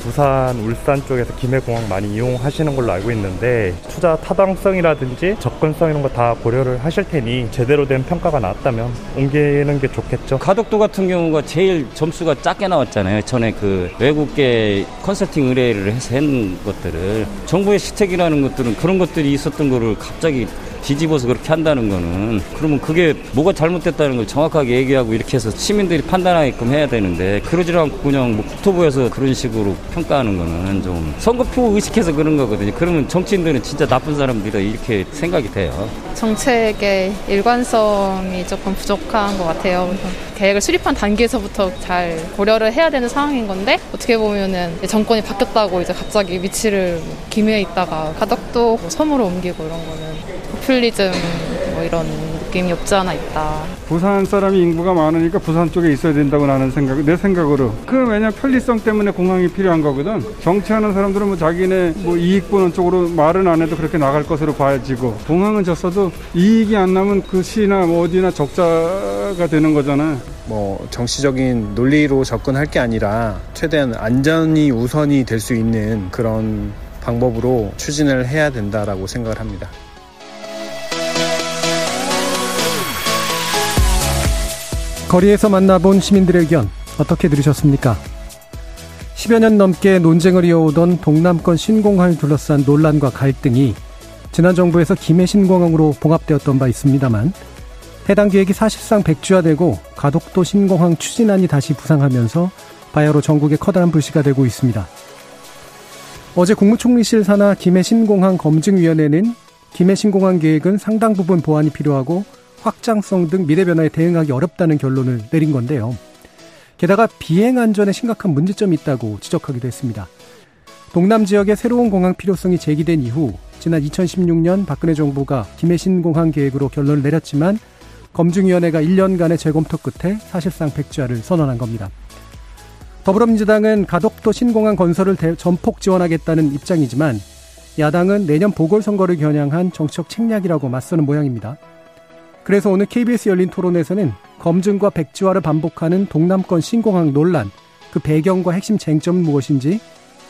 부산, 울산 쪽에서 김해공항 많이 이용하시는 걸로 알고 있는데 투자 타당성이라든지 접근성 이런 거 다 고려를 하실 테니 제대로 된 평가가 나왔다면 옮기는 게 좋겠죠. 가덕도 같은 경우가 제일 점수가 작게 나왔잖아요. 전에 그 외국계 컨설팅 의뢰를 해서 한 것들을 정부의 시책이라는 것들은 그런 것들이 있었던 거를 갑자기 뒤집어서 그렇게 한다는 거는 그러면 그게 뭐가 잘못됐다는 걸 정확하게 얘기하고 이렇게 해서 시민들이 판단하게끔 해야 되는데 그러지 않고 그냥 뭐 국토부에서 그런 식으로 평가하는 거는 좀 선거표 의식해서 그런 거거든요. 그러면 정치인들은 진짜 나쁜 사람들이다 이렇게 생각이 돼요. 정책의 일관성이 조금 부족한 것 같아요. 계획을 수립한 단계에서부터 잘 고려를 해야 되는 상황인 건데 어떻게 보면은 정권이 바뀌었다고 이제 갑자기 위치를 기묘해 있다가 가덕도 뭐 섬으로 옮기고 이런 거는 포퓰리즘 뭐 이런 느낌이 없지 않아 있다. 부산 사람이 인구가 많으니까 부산 쪽에 있어야 된다고 나는 생각, 내 생각으로. 그 왜냐 편리성 때문에 공항이 필요한 거거든. 정치하는 사람들은 뭐 자기네 뭐 이익 보는 쪽으로 말은 안 해도 그렇게 나갈 것으로 봐야지고 공항은 졌어도 이익이 안 나면 그 시나 뭐 어디나 적자가 되는 거잖아. 뭐 정치적인 논리로 접근할 게 아니라 최대한 안전이 우선이 될 수 있는 그런 방법으로 추진을 해야 된다라고 생각을 합니다. 거리에서 만나본 시민들의 의견 어떻게 들으셨습니까? 10여 년 넘게 논쟁을 이어오던 동남권 신공항을 둘러싼 논란과 갈등이 지난 정부에서 김해 신공항으로 봉합되었던 바 있습니다만 해당 계획이 사실상 백주화되고 가덕도 신공항 추진안이 다시 부상하면서 바야흐로 전국에 커다란 불씨가 되고 있습니다. 어제 국무총리실 산하 김해 신공항 검증위원회는 김해 신공항 계획은 상당 부분 보완이 필요하고 확장성 등 미래 변화에 대응하기 어렵다는 결론을 내린 건데요. 게다가 비행 안전에 심각한 문제점이 있다고 지적하기도 했습니다. 동남 지역의 새로운 공항 필요성이 제기된 이후 지난 2016년 박근혜 정부가 김해신 공항 계획으로 결론을 내렸지만 검증위원회가 1년간의 재검토 끝에 사실상 백지화를 선언한 겁니다. 더불어민주당은 가덕도 신공항 건설을 전폭 지원하겠다는 입장이지만 야당은 내년 보궐선거를 겨냥한 정치적 책략이라고 맞서는 모양입니다. 그래서 오늘 KBS 열린 토론에서는 검증과 백지화를 반복하는 동남권 신공항 논란, 그 배경과 핵심 쟁점은 무엇인지,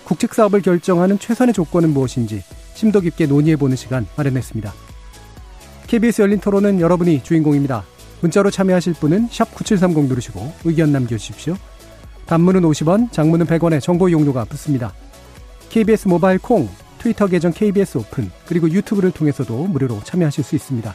국책 사업을 결정하는 최선의 조건은 무엇인지 심도 깊게 논의해보는 시간 마련했습니다. KBS 열린 토론은 여러분이 주인공입니다. 문자로 참여하실 분은 9730 누르시고 의견 남겨주십시오. 단문은 50원, 장문은 100원의 정보 이용료가 붙습니다. KBS 모바일 콩, 트위터 계정 KBS 오픈, 그리고 유튜브를 통해서도 무료로 참여하실 수 있습니다.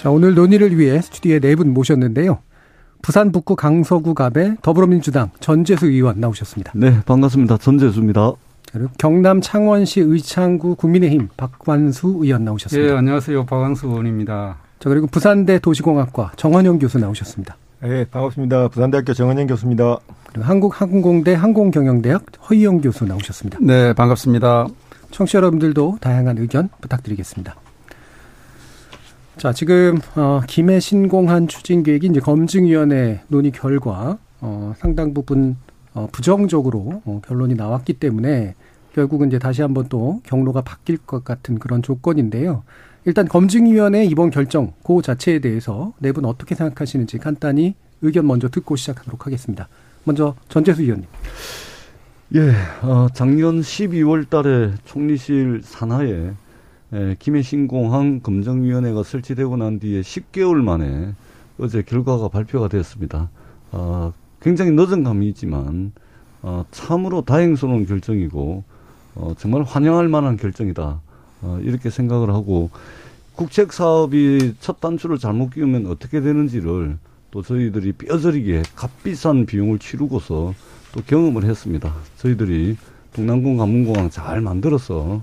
자, 오늘 논의를 위해 스튜디오에 네 분 모셨는데요. 부산 북구 강서구 갑의 더불어민주당 전재수 의원 나오셨습니다. 네, 반갑습니다. 전재수입니다. 그리고 경남 창원시 의창구 국민의힘 박완수 의원 나오셨습니다. 예, 안녕하세요. 박완수 의원입니다. 자, 그리고 부산대 도시공학과 정원영 교수 나오셨습니다. 네, 반갑습니다. 부산대학교 정원영 교수입니다. 그리고 한국항공대 항공경영대학 허이영 교수 나오셨습니다. 네, 반갑습니다. 청취자 여러분들도 다양한 의견 부탁드리겠습니다. 자, 지금 어, 김해 신공한 추진 계획이 이제 검증위원회 논의 결과 어, 상당 부분 어, 부정적으로 어, 결론이 나왔기 때문에 결국은 이제 다시 한번 또 경로가 바뀔 것 같은 그런 조건인데요. 일단 검증위원회 이번 결정 그 자체에 대해서 네 분 어떻게 생각하시는지 간단히 의견 먼저 듣고 시작하도록 하겠습니다. 먼저 전재수 의원님. 예, 어, 작년 12월 달에 총리실 산하에 예, 김해 신공항 검증위원회가 설치되고 난 뒤에 10개월 만에 어제 결과가 발표가 되었습니다. 어, 굉장히 늦은 감이 있지만 어, 참으로 다행스러운 결정이고 어, 정말 환영할 만한 결정이다. 어, 이렇게 생각을 하고 국책 사업이 첫 단추를 잘못 끼우면 어떻게 되는지를 또 저희들이 뼈저리게 값비싼 비용을 치르고서 또 경험을 했습니다. 저희들이 동남공 가문공항 잘 만들어서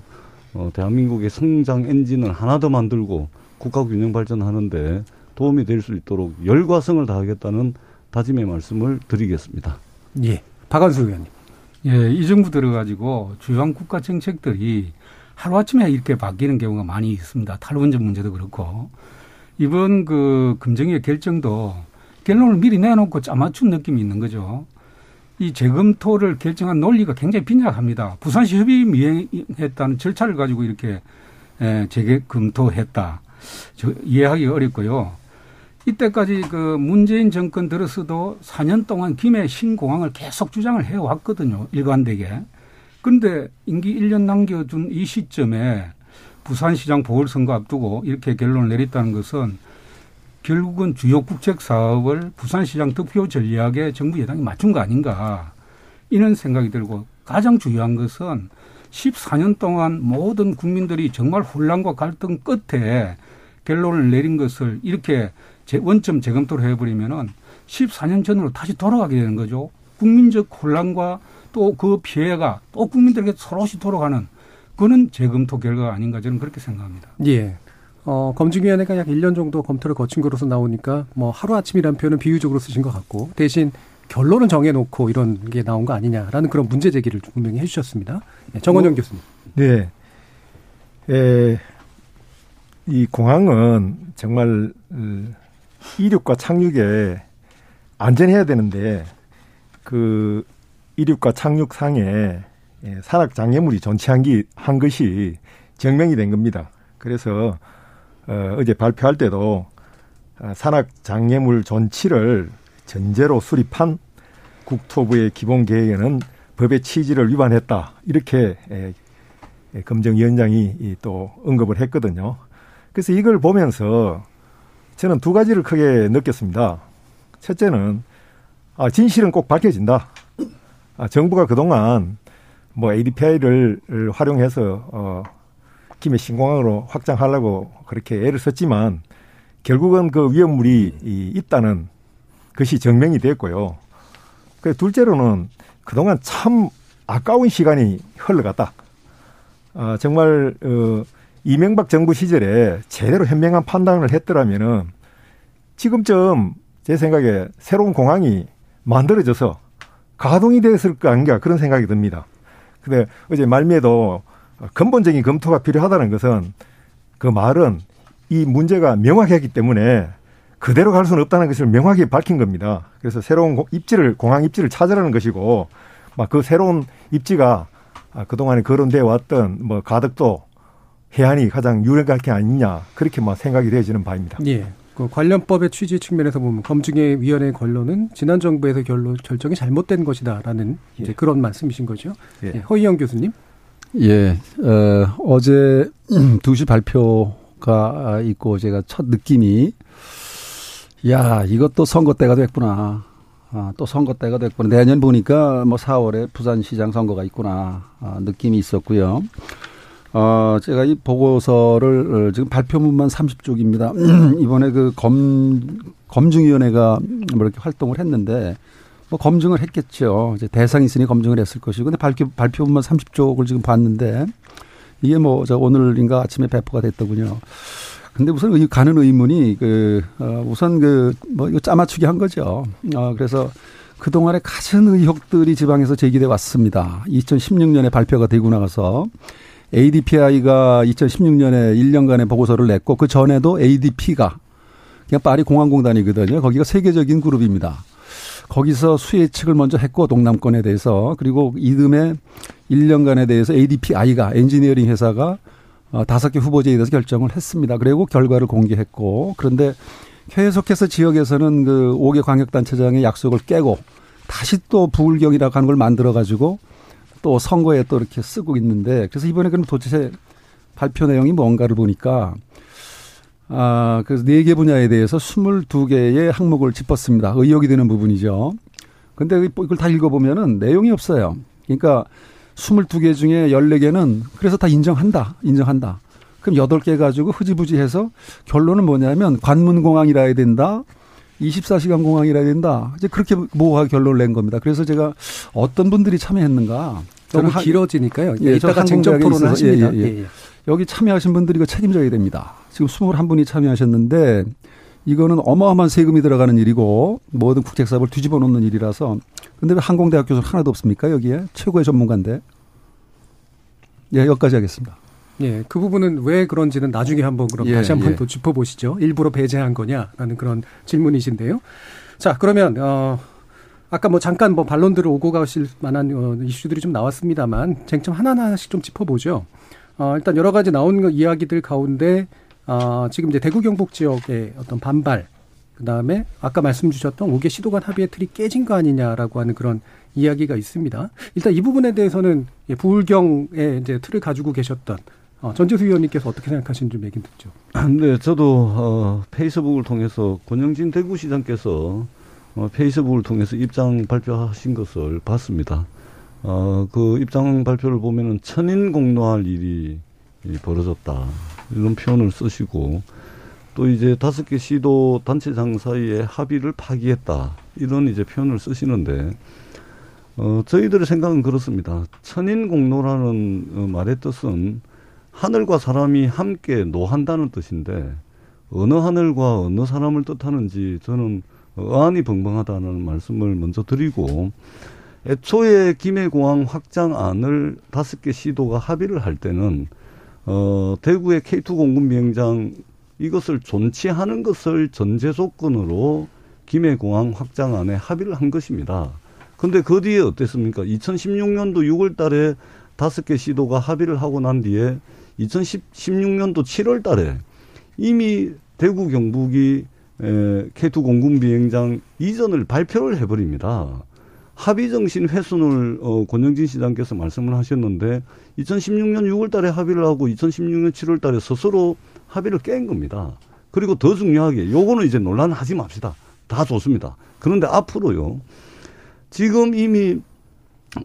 어, 대한민국의 성장 엔진을 하나 더 만들고 국가 균형 발전하는데 도움이 될 수 있도록 열과성을 다하겠다는 다짐의 말씀을 드리겠습니다. 예. 박한수 의원님. 예, 이 정부 들어가지고 주요한 국가 정책들이 하루아침에 이렇게 바뀌는 경우가 많이 있습니다. 탈원전 문제도 그렇고. 이번 그 금정위의 결정도 결론을 미리 내놓고 짜맞춘 느낌이 있는 거죠. 이 재검토를 결정한 논리가 굉장히 빈약합니다. 부산시 협의 미행했다는 절차를 가지고 이렇게 재검토했다. 이해하기 어렵고요. 이때까지 그 문재인 정권 들어서도 4년 동안 김해 신공항을 계속 주장을 해왔거든요. 일관되게. 그런데 임기 1년 남겨둔 이 시점에 부산시장 보궐선거 앞두고 이렇게 결론을 내렸다는 것은 결국은 주요 국책 사업을 부산시장 득표 전략에 정부 여당이 맞춘 거 아닌가 이런 생각이 들고 가장 중요한 것은 14년 동안 모든 국민들이 정말 혼란과 갈등 끝에 결론을 내린 것을 이렇게 원점 재검토를 해버리면은 14년 전으로 다시 돌아가게 되는 거죠. 국민적 혼란과 또 그 피해가 또 국민들에게 서로시 돌아가는 그는 재검토 결과가 아닌가 저는 그렇게 생각합니다. 예. 어, 검증위원회가 약 1년 정도 검토를 거친 거로서 나오니까 뭐 하루아침이라는 표현은 비유적으로 쓰신 것 같고 대신 결론을 정해놓고 이런 게 나온 거 아니냐라는 그런 문제 제기를 분명히 해주셨습니다. 네, 정원영 뭐, 교수님. 네. 에, 이 공항은 정말 이륙과 착륙에 안전해야 되는데 그 이륙과 착륙 상에 예, 산악 장애물이 존치한 한 것이 증명이 된 겁니다. 그래서 어, 어제 발표할 때도 어, 산악 장애물 존치를 전제로 수립한 국토부의 기본 계획에는 법의 취지를 위반했다 이렇게 검증위원장이 또 언급을 했거든요. 그래서 이걸 보면서 저는 두 가지를 크게 느꼈습니다. 첫째는 아, 진실은 꼭 밝혀진다. 아, 정부가 그동안 뭐 ADPI를 활용해서 어, 김해 신공항으로 확장하려고 그렇게 애를 썼지만 결국은 그 위험물이 있다는 것이 증명이 됐고요. 그 둘째로는 그동안 참 아까운 시간이 흘러갔다. 아, 정말 어, 이명박 정부 시절에 제대로 현명한 판단을 했더라면은 지금쯤 제 생각에 새로운 공항이 만들어져서 가동이 됐을 거 아닌가 그런 생각이 듭니다. 근데 어제 말미에도 근본적인 검토가 필요하다는 것은 그 말은 이 문제가 명확하기 때문에 그대로 갈 수는 없다는 것을 명확히 밝힌 겁니다. 그래서 새로운 입지를 공항 입지를 찾으라는 것이고 막 그 새로운 입지가 그동안에 거론돼 왔던 뭐 가덕도 해안이 가장 유력할 게 아니냐 그렇게 막 생각이 되어지는 바입니다. 예. 그 관련법의 취지 측면에서 보면 검증의 위원회 권론은 지난 정부에서 결론 결정이 잘못된 것이다라는 예. 이제 그런 말씀이신 거죠. 예. 예. 허이영 교수님. 예. 어, 어제 2시 발표가 있고 제가 첫 느낌이 야, 이것도 선거 때가 됐구나. 아, 또 선거 때가 됐구나. 내년 보니까 뭐 4월에 부산시장 선거가 있구나. 아, 느낌이 있었고요. 어, 제가 이 보고서를 어, 지금 발표문만 30쪽입니다. 이번에 그 검, 검증위원회가 뭐 이렇게 활동을 했는데 뭐 검증을 했겠죠. 이제 대상이 있으니 검증을 했을 것이고. 근데 발표, 발표문만 30쪽을 지금 봤는데 이게 뭐 저 오늘인가 아침에 배포가 됐더군요. 근데 우선 의, 가는 의문이 그, 어, 우선 그, 뭐 이거 짜맞추기 한 거죠. 어, 그래서 그동안에 가진 의혹들이 지방에서 제기돼 왔습니다. 2016년에 발표가 되고 나서 ADPI가 2016년에 1년간의 보고서를 냈고 그 전에도 ADP가 그냥 파리 공항공단이거든요. 거기가 세계적인 그룹입니다. 거기서 수혜측을 먼저 했고 동남권에 대해서 그리고 이듬해 1년간에 대해서 ADPI가 엔지니어링 회사가 어, 다섯 개 후보지에 대해서 결정을 했습니다. 그리고 결과를 공개했고 그런데 계속해서 지역에서는 그 5개 광역단체장의 약속을 깨고 다시 또 부울경이라고 하는 걸 만들어 가지고 또 선거에 또 이렇게 쓰고 있는데 그래서 이번에 그럼 도대체 발표 내용이 뭔가를 보니까 아, 그래서 네 개 분야에 대해서 22개의 항목을 짚었습니다. 의혹이 되는 부분이죠. 근데 이걸 다 읽어보면은 내용이 없어요. 그러니까 22개 중에 14개는 그래서 다 인정한다. 인정한다. 그럼 8개 가지고 흐지부지 해서 결론은 뭐냐면 관문공항이라 해야 된다. 24시간 공항이라 된다. 이제 그렇게 모호하게 결론을 낸 겁니다. 그래서 제가 어떤 분들이 참여했는가. 너무 길어지니까요. 예, 이따가 쟁점 토론을 하십니다. 예, 예. 여기 참여하신 분들이 이거 책임져야 됩니다. 지금 21분이 참여하셨는데 이거는 어마어마한 세금이 들어가는 일이고 모든 국책사업을 뒤집어 놓는 일이라서 근데 왜 항공대학 교수는 하나도 없습니까 여기에 최고의 전문가인데 예 여기까지 하겠습니다. 예, 그 부분은 왜 그런지는 나중에 한번 그럼 예, 다시 한번 예. 더 짚어보시죠. 일부러 배제한 거냐라는 그런 질문이신데요. 자, 그러면 어 아까 뭐 잠깐 뭐 반론들을 오고 가실 만한 어, 이슈들이 좀 나왔습니다만 쟁점 하나하나씩 좀 짚어보죠. 어, 일단 여러 가지 나온 거 이야기들 가운데 아, 지금 이제 대구 경북 지역의 어떤 반발, 그 다음에 아까 말씀 주셨던 5개 시도간 합의의 틀이 깨진 거 아니냐라고 하는 그런 이야기가 있습니다. 일단 이 부분에 대해서는 예, 부울경의 이제 틀을 가지고 계셨던 어, 전재수 의원님께서 어떻게 생각하시는지 좀 얘기 듣죠. 네, 저도 어, 페이스북을 통해서 권영진 대구시장께서 어, 페이스북을 통해서 입장 발표하신 것을 봤습니다. 어, 그 입장 발표를 보면은 천인 공노할 일이 이, 벌어졌다 이런 표현을 쓰시고 또 이제 다섯 개 시도 단체장 사이에 합의를 파기했다 이런 이제 표현을 쓰시는데 어, 저희들의 생각은 그렇습니다. 천인 공노라는 어, 말의 뜻은 하늘과 사람이 함께 노한다는 뜻인데 어느 하늘과 어느 사람을 뜻하는지 저는 어안이 벙벙하다는 말씀을 먼저 드리고 애초에 김해공항 확장안을 다섯 개 시도가 합의를 할 때는 어 대구의 K2 공군 비행장 이것을 존치하는 것을 전제 조건으로 김해공항 확장안에 합의를 한 것입니다. 근데 그 뒤에 어땠습니까? 2016년도 6월 달에 다섯 개 시도가 합의를 하고 난 뒤에 2016년도 7월 달에 이미 대구 경북이 에, K2 공군 비행장 이전을 발표를 해버립니다. 합의 정신 훼손을 어, 권영진 시장께서 말씀을 하셨는데 2016년 6월 달에 합의를 하고 2016년 7월 달에 스스로 합의를 깬 겁니다. 그리고 더 중요하게 요거는 이제 논란하지 맙시다. 다 좋습니다. 그런데 앞으로요. 지금 이미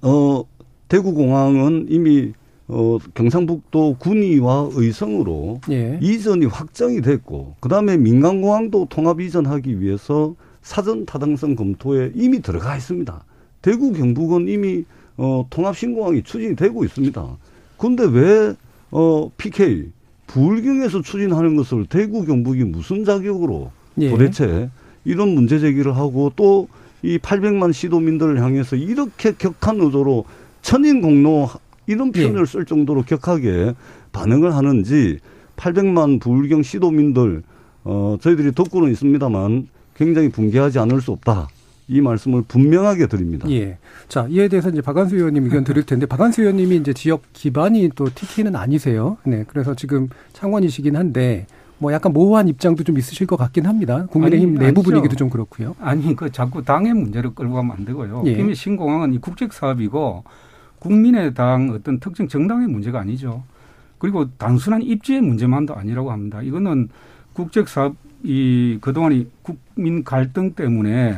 어 대구 공항은 이미 어 경상북도 군위와 의성으로 예. 이전이 확정이 됐고 그다음에 민간 공항도 통합 이전하기 위해서 사전 타당성 검토에 이미 들어가 있습니다. 대구 경북은 이미 어 통합 신공항이 추진이 되고 있습니다. 근데 왜 어 PK 부울경에서 추진하는 것을 대구 경북이 무슨 자격으로 예. 도대체 이런 문제 제기를 하고 또 이 800만 시도민들을 향해서 이렇게 격한 의도로 천인 공로 이런 표현을 쓸 정도로 격하게 반응을 하는지 800만 부울경 시도민들 어 저희들이 듣고는 있습니다만 굉장히 분개하지 않을 수 없다. 이 말씀을 분명하게 드립니다. 예. 자, 이에 대해서 이제 박한수 의원님 의견 드릴 텐데, 박한수 의원님이 이제 지역 기반이 또 TK는 아니세요. 네. 그래서 지금 창원이시긴 한데, 뭐 약간 모호한 입장도 좀 있으실 것 같긴 합니다. 국민의힘 아니, 내부 아니죠. 분위기도 좀 그렇고요. 아니 그 자꾸 당의 문제를 끌고 가면 안 되고요. 예. 김해 신공항은 이 국책 사업이고 국민의당 어떤 특정 정당의 문제가 아니죠. 그리고 단순한 입지의 문제만도 아니라고 합니다. 이거는 국책 사업 이 그동안 이 국민 갈등 때문에 에,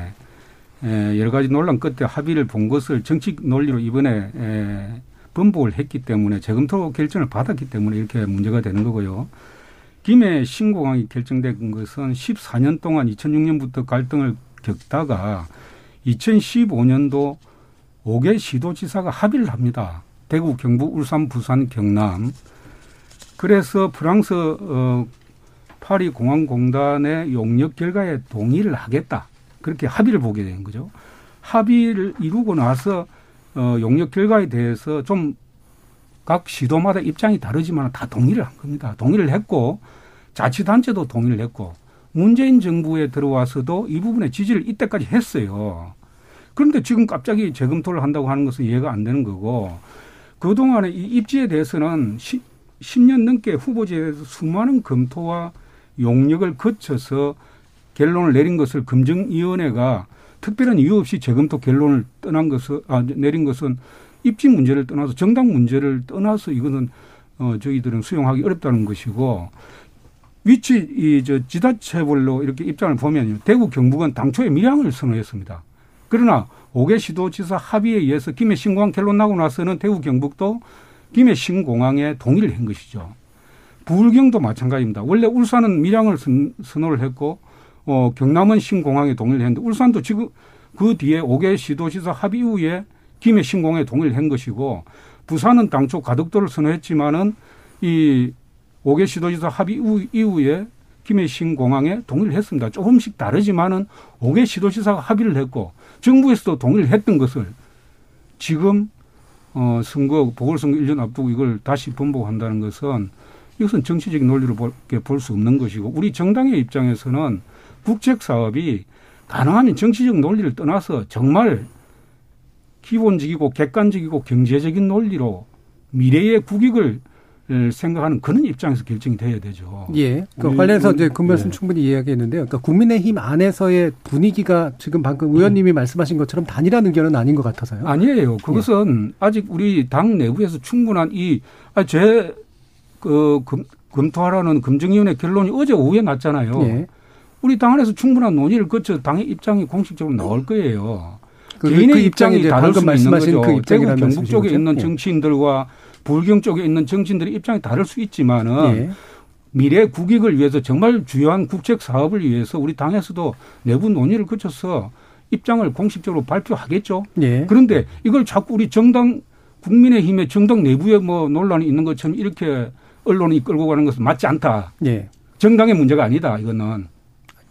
여러 가지 논란 끝에 합의를 본 것을 정치 논리로 이번에 에, 번복을 했기 때문에 재검토 결정을 받았기 때문에 이렇게 문제가 되는 거고요. 김해 신공항이 결정된 것은 14년 동안 2006년부터 갈등을 겪다가 2015년도 5개 시도지사가 합의를 합니다. 대구, 경북, 울산, 부산, 경남. 그래서 프랑스 어, 파리 공항 공단의 용역 결과에 동의를 하겠다. 그렇게 합의를 보게 된 거죠. 합의를 이루고 나서 어, 용역 결과에 대해서 좀 각 시도마다 입장이 다르지만 다 동의를 한 겁니다. 동의를 했고 자치단체도 동의를 했고 문재인 정부에 들어와서도 이 부분에 지지를 이때까지 했어요. 그런데 지금 갑자기 재검토를 한다고 하는 것은 이해가 안 되는 거고 그동안에 이 입지에 대해서는 10, 10년 넘게 후보지에 대해서 수많은 검토와 용역을 거쳐서 결론을 내린 것을 검증위원회가 특별한 이유 없이 재검토 결론을 떠난 것은 아, 내린 것은 입지 문제를 떠나서 정당 문제를 떠나서 이거는 어, 저희들은 수용하기 어렵다는 것이고 위치 이 저 지자체별로 이렇게 입장을 보면요. 대구 경북은 당초에 밀양을 선호했습니다. 그러나 5개 시도지사 합의에 의해서 김해 신공항 결론 나고 나서는 대구 경북도 김해 신공항에 동의를 한 것이죠. 부울경도 마찬가지입니다. 원래 울산은 밀양을 선, 선호를 했고 어, 경남은 신공항에 동의를 했는데 울산도 지금 그 뒤에 5개 시도지사 합의 이후에 김해 신공항에 동의를 한 것이고 부산은 당초 가덕도를 선호했지만은 이 5개 시도지사 합의 이후에 김해 신공항에 동의를 했습니다. 조금씩 다르지만은 5개 시도지사가 합의를 했고 정부에서도 동의를 했던 것을 지금 어 선거 보궐선거 1년 앞두고 이걸 다시 번복한다는 것은 이것은 정치적인 논리로 볼 수 없는 것이고 우리 정당의 입장에서는 국책 사업이 가능하면 정치적 논리를 떠나서 정말 기본적이고 객관적이고 경제적인 논리로 미래의 국익을 생각하는 그런 입장에서 결정이 돼야 되죠. 예. 그 관련해서 이제 그 말씀 예. 충분히 이야기했는데요. 그러니까 국민의힘 안에서의 분위기가 지금 방금 의원님이 음. 말씀하신 것처럼 단일한 의견은 아닌 것 같아서요. 아니에요. 그것은 예. 아직 우리 당 내부에서 충분한 이제그 검토하라는 검증위원회 결론이 어제 오후에 났잖아요. 예. 우리 당 안에서 충분한 논의를 거쳐 당의 입장이 공식적으로 나올 거예요. 그, 개인의 그 입장이 다를 수 있는 거죠. 그 대구 경북 쪽에 있는 예. 정치인들과 불경 쪽에 있는 정치인들의 입장이 다를 수 있지만은 예. 미래 국익을 위해서 정말 주요한 국책 사업을 위해서 우리 당에서도 내부 논의를 거쳐서 입장을 공식적으로 발표하겠죠. 예. 그런데 이걸 자꾸 우리 정당 국민의힘의 정당 내부에 뭐 논란이 있는 것처럼 이렇게 언론이 끌고 가는 것은 맞지 않다. 예. 정당의 문제가 아니다. 이거는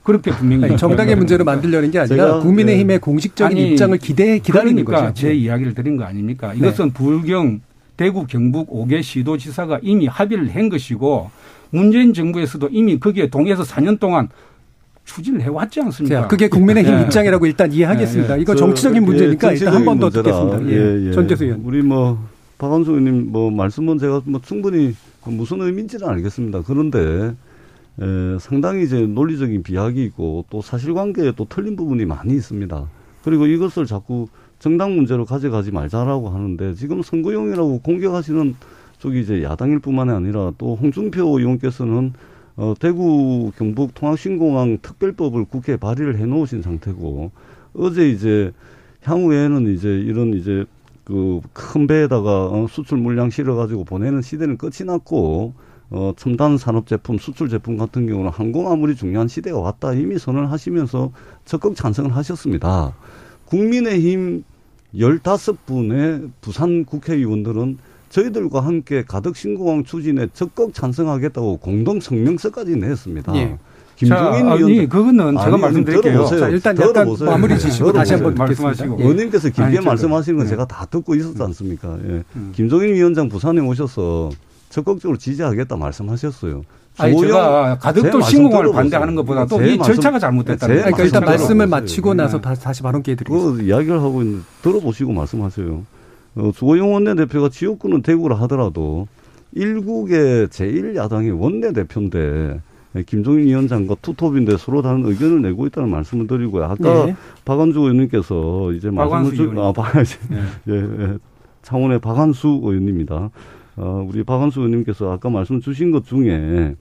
그렇게 분명히 아니, 정당의 문제로 만들려는 게 아니라 국민의힘의 네. 공식적인 아니, 입장을 기대 기다리는 그러니까 거죠. 제 이야기를 드린 거 아닙니까? 이것은 네. 불경 대구 경북 5개 시도지사가 이미 합의를 한 것이고 문재인 정부에서도 이미 거기에 동의해서 4년 동안 추진을 해왔지 않습니까? 자, 그게 국민의힘 네. 입장이라고 일단 이해하겠습니다. 네, 네. 이거 정치적인 예, 문제니까 예, 일단 한 번 더 듣겠습니다. 예, 예. 전재수 의원. 우리 뭐 박원수 의원님 뭐 말씀은 제가 뭐 충분히 무슨 의미인지는 알겠습니다. 그런데 에, 상당히 이제 논리적인 비약이 있고 또 사실관계에 또 틀린 부분이 많이 있습니다. 그리고 이것을 자꾸 정당 문제로 가져가지 말자라고 하는데 지금 선거용이라고 공격하시는 쪽이 이제 야당일 뿐만이 아니라 또 홍준표 의원께서는 어, 대구 경북 통합신공항 특별법을 국회에 발의를 해 놓으신 상태고 어제 이제 향후에는 이제 이런 이제 그 큰 배에다가 어, 수출 물량 실어 가지고 보내는 시대는 끝이 났고 어, 첨단 산업 제품, 수출 제품 같은 경우는 항공 아무리 중요한 시대가 왔다 이미 선언을 하시면서 적극 찬성을 하셨습니다. 국민의힘 열다섯 분의 부산 국회의원들은 저희들과 함께 가덕 신공항 추진에 적극 찬성하겠다고 공동 성명서까지 냈습니다. 예. 김종인 의원 그거는 제가 말씀드릴게요. 자, 일단 약간 마무리 지시고 다시 한번 말씀하시고 예. 의원님께서 길게 아니, 말씀하시는 건 예. 제가 다 듣고 있었지 않습니까? 예. 음. 김종인 위원장 부산에 오셔서 적극적으로 지지하겠다 말씀하셨어요. 아니 제가 가덕도 신공항을 반대하는 것보다도 이 절차가 잘못됐다는 그러니까 일단 말씀을 마치고 나서 네. 다시 발언 기회 드리겠습니다. 그 이야기를 하고 있는 들어보시고 말씀하세요. 어, 주호영 원내대표가 지역구는 대구라 하더라도 일국의 제1야당의 원내대표인데 김종인 위원장과 투톱인데 서로 다른 의견을 내고 있다는 말씀을 드리고요. 아까 네. 박한주 의원님께서 이제 말씀을 주, 아, 박, 네. 예, 예, 창원의 박한수 의원입니다. 어, 우리 박한수 의원님께서 아까 말씀 주신 것 중에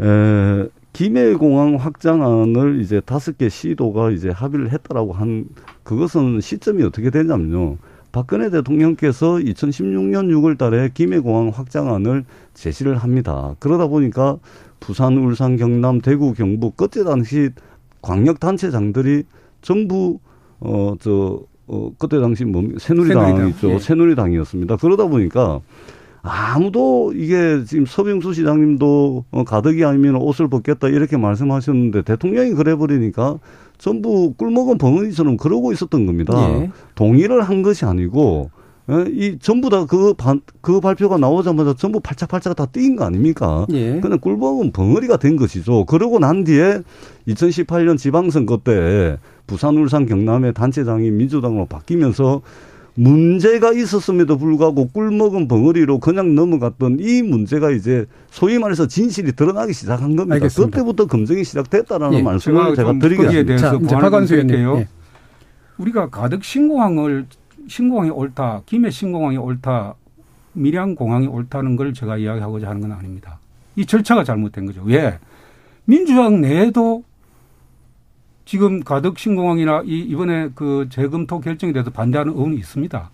에, 김해공항 확장안을 이제 다섯 개 시도가 이제 합의를 했다라고 한 그것은 시점이 어떻게 되냐면요. 박근혜 대통령께서 2016년 6월 달에 김해공항 확장안을 제시를 합니다. 그러다 보니까 부산, 울산, 경남, 대구, 경북 그때 당시 광역 단체장들이 전부 어저 어, 그때 당시 뭐 새누리당, 새누리당 있죠. 예. 새누리당이었습니다. 그러다 보니까 아무도 이게 지금 서병수 시장님도 어, 가덕이 아니면 옷을 벗겠다 이렇게 말씀하셨는데 대통령이 그래버리니까 전부 꿀먹은 벙어리처럼 그러고 있었던 겁니다. 예. 동의를 한 것이 아니고 예, 이 전부 다그 그 발표가 나오자마자 전부 팔짝팔짝 다 뛴 거 아닙니까? 예. 근데 꿀먹은 벙어리가 된 것이죠. 그러고 난 뒤에 2018년 지방선거 때 부산, 울산, 경남의 단체장이 민주당으로 바뀌면서 문제가 있었음에도 불구하고 꿀먹은 벙어리로 그냥 넘어갔던 이 문제가 이제 소위 말해서 진실이 드러나기 시작한 겁니다. 알겠습니다. 그때부터 검증이 시작됐다라는 예. 말씀을 제가, 제가 드리겠습니다. 자, 이제 박원수 의원님. 예. 우리가 가덕 신공항을 신공항이 옳다, 김해 신공항이 옳다, 밀양 공항이 옳다는 걸 제가 이야기하고자 하는 건 아닙니다. 이 절차가 잘못된 거죠. 왜? 민주당 내에도 지금 가덕 신공항이나 이 이번에 그 재검토 결정에 대해서 반대하는 의원이 있습니다.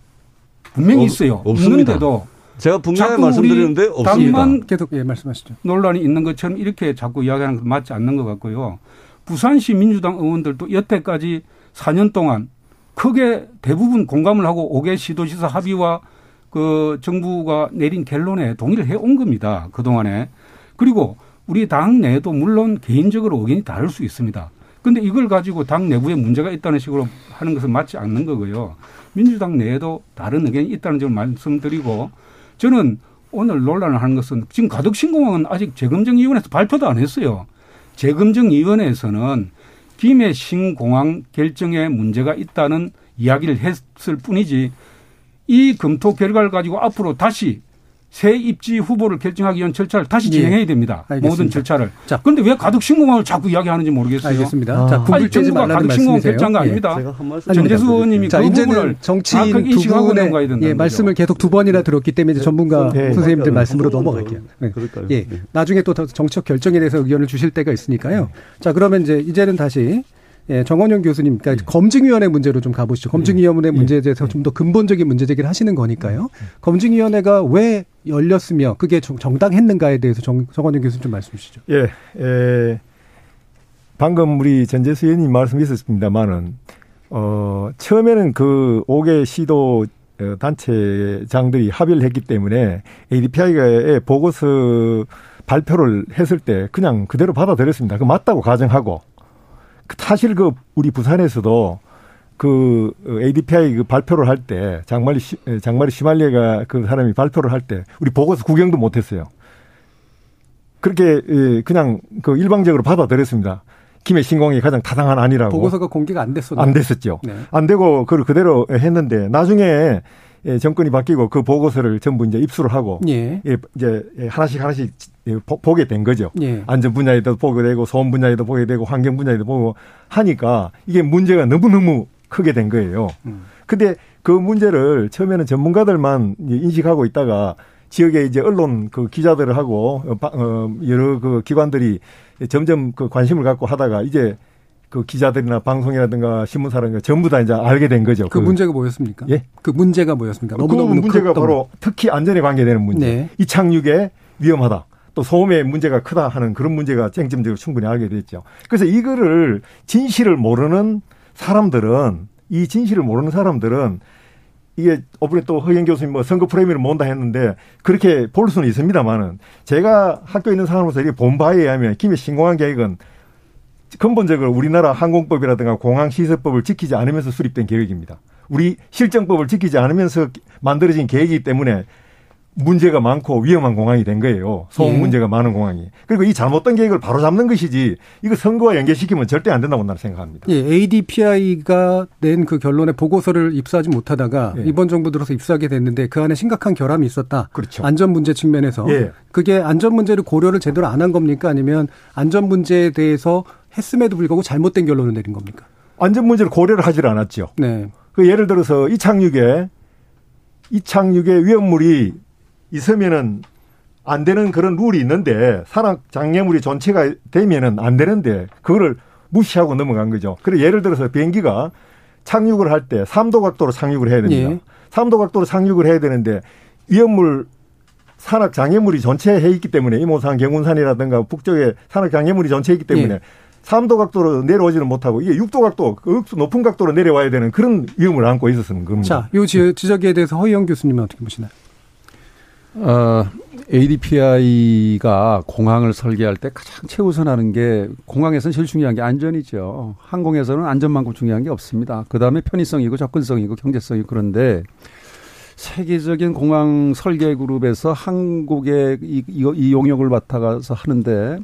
분명히 있어요. 없습니다. 있는데도 제가 분명히 말씀드리는데 없습니다. 당만 계속 예, 말씀하시죠. 논란이 있는 것처럼 이렇게 자꾸 이야기하는 건 맞지 않는 것 같고요. 부산시 민주당 의원들도 여태까지 4년 동안 크게 대부분 공감을 하고 5개 시도지사 합의와 그 정부가 내린 결론에 동의를 해 온 겁니다. 그동안에. 그리고 우리 당 내에도 물론 개인적으로 의견이 다를 수 있습니다. 근데 이걸 가지고 당 내부에 문제가 있다는 식으로 하는 것은 맞지 않는 거고요. 민주당 내에도 다른 의견이 있다는 점을 말씀드리고 저는 오늘 논란을 하는 것은 지금 가덕신공항은 아직 재검증위원회에서 발표도 안 했어요. 재검증위원회에서는 김해 신공항 결정에 문제가 있다는 이야기를 했을 뿐이지 이 검토 결과를 가지고 앞으로 다시 새 입지 후보를 결정하기 위한 절차를 다시 예. 진행해야 됩니다. 알겠습니다. 모든 절차를. 자. 그런데 왜 가덕 신공항을 자꾸 이야기하는지 모르겠어요. 알겠습니다. 자, 아니, 정부가 가덕 신공항. 결정한 거 예. 아닙니다. 말씀 전재수 의원님이 자, 그 이제는 부분을 정치인 두 인식하고 분의 예. 말씀을 계속 두 번이나 들었기 때문에 이제 전문가 네. 선생님들 네. 말씀으로 넘어갈게요. 더. 네. 그럴까요? 예, 네. 나중에 또더 정책 결정에 대해서 의견을 주실 때가 있으니까요. 자, 그러면 이제 이제는 다시 예, 정원영 교수님, 그러니까 검증위원회 문제로 좀 가보시죠. 검증위원회 문제에 대해서 좀 더 근본적인 문제 제기를 하시는 거니까요. 검증위원회가 왜 열렸으며 그게 정- 정당했는가에 대해서 정, 정원영 교수님 좀 말씀 주시죠. 예, 에, 방금 우리 전재수 의원님 말씀 있었습니다만은, 어, 처음에는 그 5개 시도 어, 단체장들이 합의를 했기 때문에 ADPI의 보고서 발표를 했을 때 그냥 그대로 받아들였습니다. 그 맞다고 가정하고. 그 사실 그 우리 부산에서도 그 ADPI 그 발표를 할 때 장말리 시- 장말리 시말리가 그 사람이 발표를 할 때 우리 보고서 구경도 못 했어요. 그렇게 예, 그냥 그 일방적으로 받아들였습니다. 김해 신공이 가장 타당한 아니라고. 보고서가 공개가 안 됐었나요? 안 됐었죠. 네. 안 되고 그걸 그대로 했는데 나중에 예, 정권이 바뀌고 그 보고서를 전부 이제 입수를 하고 예. 예, 이제 예, 하나씩 하나씩 예, 보, 보게 된 거죠. 예. 안전 분야에도 보게 되고 소음 분야에도 보게 되고 환경 분야에도 보고 하니까 이게 문제가 너무너무 크게 된 거예요. 음. 근데 그 문제를 처음에는 전문가들만 인식하고 있다가 지역에 이제 언론 그 기자들을 하고 어, 바- 어, 여러 그 기관들이 점점 그 관심을 갖고 하다가 이제 그 기자들이나 방송이라든가 신문사라든가 전부 다 이제 알게 된 거죠. 그, 문제가 뭐였습니까? 예? 그 문제가 뭐였습니까? 그 너무너무 문제가 컸던 바로 특히 안전에 관계되는 문제. 네. 이착륙에 위험하다. 또 소음의 문제가 크다 하는 그런 문제가 쟁점적으로 충분히 알게 됐죠. 그래서 이거를 진실을 모르는 사람들은 이 진실을 모르는 사람들은 이게 어번에 또 허영 교수님 뭐 선거 프레임을 모은다 했는데 그렇게 볼 수는 있습니다만은 제가 학교에 있는 사람으로서 이게 본 바에 의하면 김해 신공항 계획은 근본적으로 우리나라 항공법이라든가 공항시설법을 지키지 않으면서 수립된 계획입니다. 우리 실정법을 지키지 않으면서 만들어진 계획이기 때문에 문제가 많고 위험한 공항이 된 거예요. 소음 예. 문제가 많은 공항이. 그리고 이 잘못된 계획을 바로 잡는 것이지 이거 선거와 연계시키면 절대 안 된다고 나는 생각합니다. 예, ADPI가 낸 그 결론의 보고서를 입수하지 못하다가 예. 이번 정부 들어서 입수하게 됐는데 그 안에 심각한 결함이 있었다. 그렇죠. 안전 문제 측면에서 예. 그게 안전 문제를 고려를 제대로 안 한 겁니까? 아니면 안전 문제에 대해서 했음에도 불구하고 잘못된 결론을 내린 겁니까? 안전 문제를 고려를 하질 않았죠. 네. 그 예를 들어서 이착륙에 이착륙에 위험물이 있으면은 안 되는 그런 룰이 있는데 산악 장애물이 존체가 되면은 안 되는데 그거를 무시하고 넘어간 거죠. 그래 예를 들어서 비행기가 착륙을 할 때 3도 각도로 착륙을 해야 됩니다. 예. 3도 각도로 착륙을 해야 되는데 위험물 산악 장애물이 전체해 있기 때문에 이모산 경운산이라든가 북쪽에 산악 장애물이 전체해 있기 때문에 예. 3도 각도로 내려오지는 못하고 이게 6도 각도, 그 높은 각도로 내려와야 되는 그런 위험을 안고 있었는 겁니다. 자, 요 지- 지적에 대해서 허희영 교수님은 어떻게 보시나요? 어, ADPI가 공항을 설계할 때 가장 최우선하는 게 공항에서는 제일 중요한 게 안전이죠. 항공에서는 안전만큼 중요한 게 없습니다. 그 다음에 편의성이고 접근성이고 경제성이고 그런데 세계적인 공항 설계 그룹에서 한국의 이, 이, 이 용역을 맡아가서 하는데